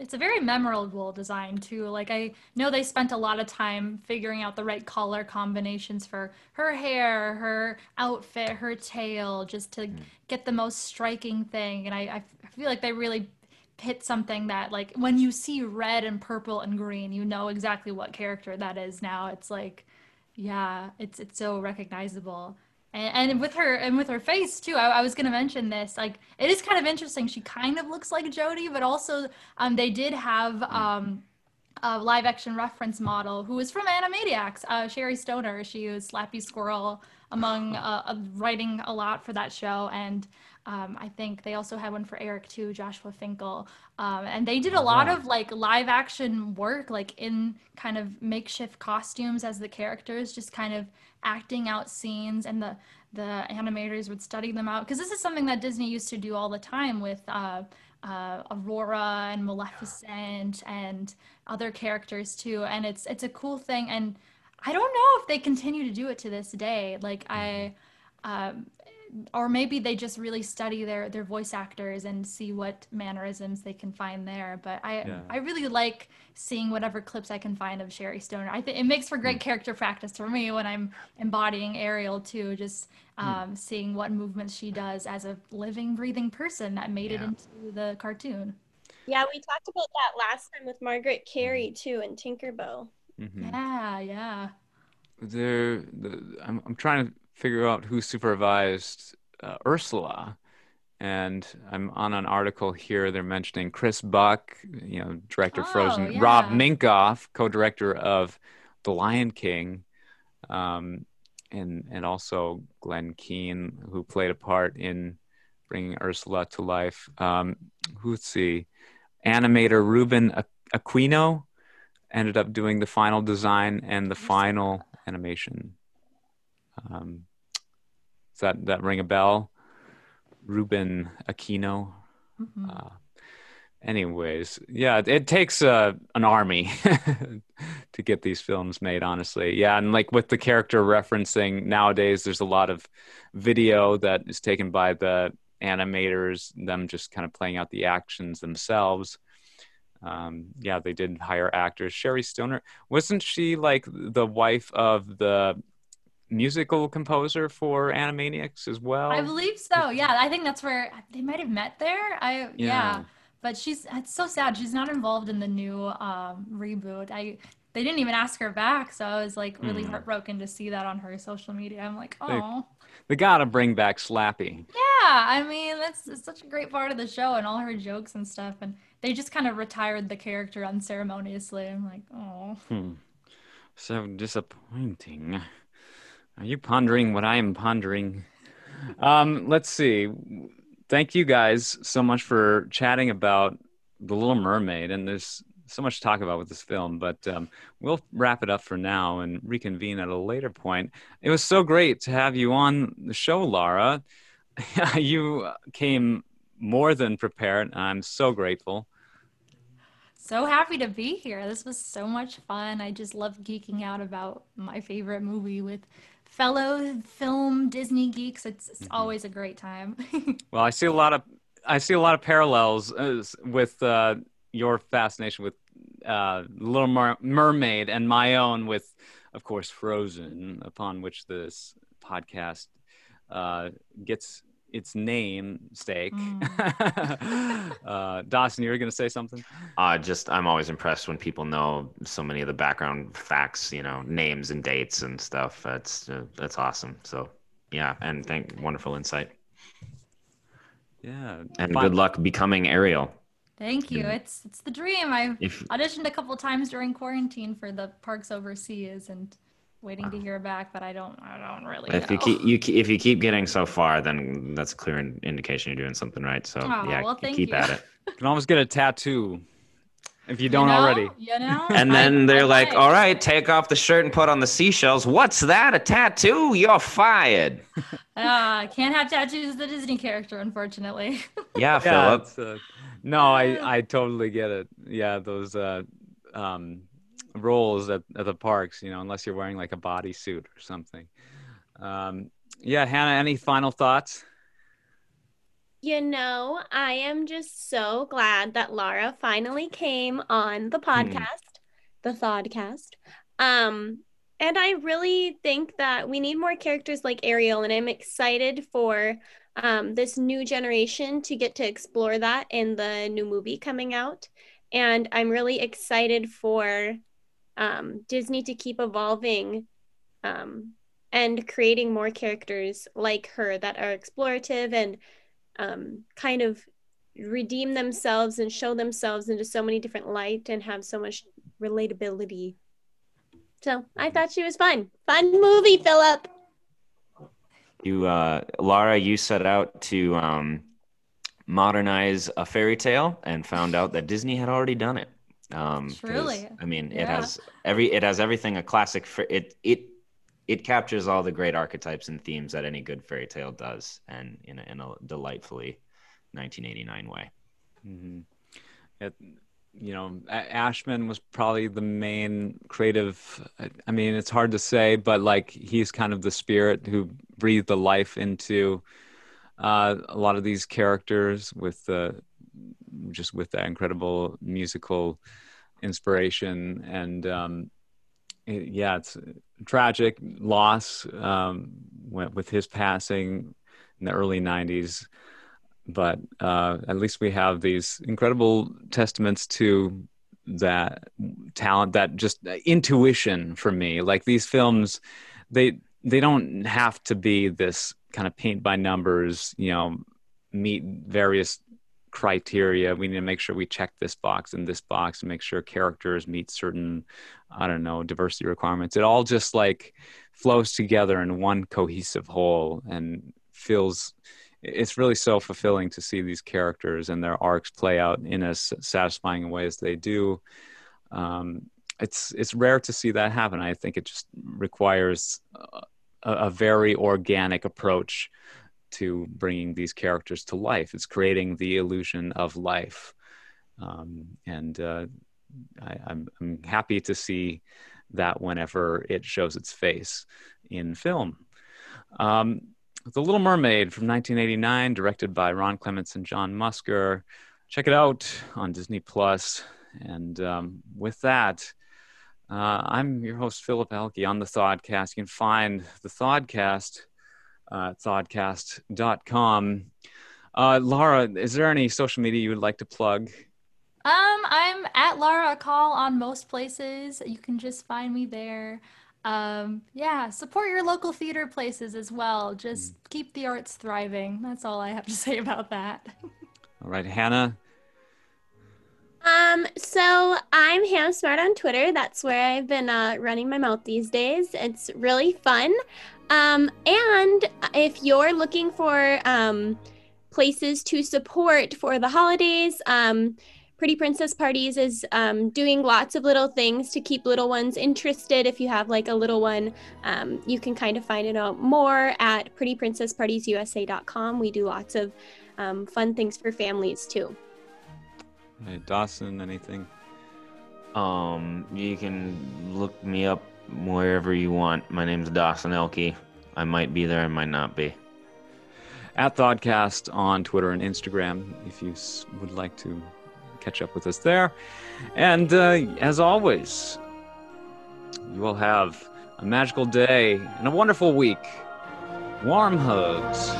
B: It's a very memorable design too. Like I know they spent a lot of time figuring out the right color combinations for her hair, her outfit, her tail, just to hmm. get the most striking thing. And I, I feel like they really hit something that like when you see red and purple and green, you know exactly what character that is now. It's like, yeah, it's it's so recognizable. And, and with her and with her face too, I, I was gonna mention this. Like, it is kind of interesting. She kind of looks like Jodi, but also um, they did have um, a live action reference model who was from Animaniacs, uh, Sherry Stoner. She was Slappy Squirrel among uh, uh, writing a lot for that show, and um, I think they also had one for Eric too, Joshua Finkel. Um, and they did a lot
A: yeah.
B: of like live action work, like in kind of makeshift costumes as the characters, just kind of acting out scenes, and the the animators would study them out because this is something that Disney used to do all the time with uh, uh, Aurora and Maleficent and other characters too. And it's it's a cool thing. And I don't know if they continue to do it to this day. Like I, um, or maybe they just really study their their voice actors and see what mannerisms they can find there. But I
A: Yeah.
B: I really like seeing whatever clips I can find of Sherry Stoner. I think it makes for great character practice for me when I'm embodying Ariel too. Just um, seeing what movements she does as a living, breathing person that made it into the cartoon.
D: Yeah, we talked about that last time with Margaret Kerry too and Tinkerbell.
A: Mhm.
B: Yeah, yeah.
A: there the, I'm, I'm trying to figure out who supervised uh, ursula. And i'm on an article here they're mentioning chris buck you know director of
B: Oh,
A: frozen rob minkoff co-director of the lion king um, and and also glenn keane who played a part in bringing ursula to life. Um, who let's see. Animator ruben aquino ended up doing the final design and the final animation. Um, does that that ring a bell? Ruben Aquino.
B: Mhm.
A: Uh, anyways, yeah, it, it takes uh, an army to get these films made. Honestly, yeah, and like with the character referencing nowadays, there's a lot of video that is taken by the animators, them just kind of playing out the actions themselves. Um, yeah, they did hire actors. Sherry Stoner wasn't she like the wife of the musical composer for Animaniacs as well?
B: I believe so. Yeah, I think that's where they might have met there. I yeah.
A: Yeah.
B: But she's it's so sad. She's not involved in the new um, reboot. I they didn't even ask her back, so I was like really
A: Hmm.
B: heartbroken to see that on her social media. I'm like,
A: They-
B: oh
A: They gotta bring back Slappy.
B: yeah. I mean, that's it's such a great part of the show and all her jokes and stuff. And they just kind of retired the character unceremoniously. I'm like, oh.
A: Hmm. So disappointing. Are you pondering what I am pondering? Um, let's see. Thank you guys so much for chatting about The Little Mermaid. And there's so much to talk about with this film, but um, we'll wrap it up for now and reconvene at a later point. It was so great to have you on the show, Laura. you came more than prepared. I'm so grateful.
B: So happy to be here. This was so much fun. I just love geeking out about my favorite movie with fellow film Disney geeks. It's, it's always a great time.
A: Well, I see a lot of I see a lot of parallels uh, with uh, your fascination with uh, Little Mer- Mermaid and my own with, of course, Frozen, upon which this podcast uh, gets its namesake. uh, Dawson, you were going to say something?
C: Uh, just I'm always impressed when people know so many of the background facts, you know, names and dates and stuff. That's uh, that's awesome. So yeah, and thank wonderful insight
A: Yeah.
C: and
A: Fine.
C: good luck becoming Ariel.
B: Thank you. It's it's the dream. I've
C: If
B: auditioned a couple times during quarantine for the parks overseas and waiting to hear back, but I don't I don't really
C: if
B: know.
C: you keep you ke- if you keep getting so far, then that's a clear indication you're doing something right. So
B: Aw,
C: yeah,
B: well,
C: keep
B: thank
C: keep
B: you.
C: at it.
A: You can almost get a tattoo if you
B: You
A: don't
B: know?
A: already.
B: You know?
C: And
B: I-
C: then they're
B: I
C: like,
B: might.
C: "All right, take off the shirt and put on the seashells. What's that? A tattoo? You're fired."
B: Ah, can't have tattoos as the Disney character, unfortunately.
C: Yeah,
A: Yeah,
C: Philip.
A: it's, uh, no, I I totally get it. Yeah, those uh, um, roles at, at the parks, you know, unless you're wearing like a bodysuit or something. Um, yeah, Hannah, any final thoughts?
D: You know, I am just so glad that Laura finally came on the podcast, the Thodcast. Um, and I really think that we need more characters like Ariel, and I'm excited for um, this new generation to get to explore that in the new movie coming out. And I'm really excited for um, Disney to keep evolving um, and creating more characters like her that are explorative and um, kind of redeem themselves and show themselves into so many different light and have so much relatability. So I thought she was fun. Fun movie, Philip.
C: You, uh, Laura, you set out to um, modernize a fairy tale and found out that Disney had already done it. Um, 'cause,
B: Truly.
C: I mean, it has every it has everything a classic. fa- It it it captures all the great archetypes and themes that any good fairy tale does, and in a, in a delightfully 1989 way.
A: Mm-hmm. It, you know, Ashman was probably the main creative. I mean, it's hard to say, but like he's kind of the spirit who breathed the life into uh, a lot of these characters with the just with that incredible musical inspiration. And um, it, yeah, it's tragic loss um, with his passing in the early '90s but uh, at least we have these incredible testaments to that talent that just intuition for me. Like these films they they don't have to be this kind of paint by numbers you know meet various criteria we need to make sure we check this box and this box and make sure characters meet certain i don't know diversity requirements it all just like flows together in one cohesive whole and feels it's really so fulfilling to see these characters and their arcs play out in as satisfying a way as they do. Um, it's it's rare to see that happen. I think it just requires a, a, very organic approach to bringing these characters to life. It's creating the illusion of life, um, and uh, I, I'm, I'm happy to see that whenever it shows its face in film. Um, the Little Mermaid from 1989, directed by Ron Clements and John Musker. Check it out on Disney Plus. And um, with that, uh, I'm your host, Philip Elke on the Thodcast. You can find the Thodcast uh, at thodcast.com. Uh, Laura, is there any social media you would like to plug?
B: Um, I'm at Laura Call on most places. You can just find me there um yeah support your local theater places as well just mm. keep the arts thriving that's all i have to say about that
A: all right hannah
D: um so i'm Ham smart on twitter that's where i've been uh, running my mouth these days it's really fun um and if you're looking for um places to support for the holidays um Pretty Princess Parties is um, doing lots of little things to keep little ones interested. If you have like a little one, um, you can kind of find it out more at prettyprincesspartiesusa.com. We do lots of um, fun things for families too.
A: Hey, Dawson, anything?
E: Um, you can look me up wherever you want. My name's Dawson Elke. I might be there, I might not be.
A: At Thodcast on Twitter and Instagram, if you would like to catch up with us there. And uh, as always, you will have a magical day and a wonderful week. Warm hugs.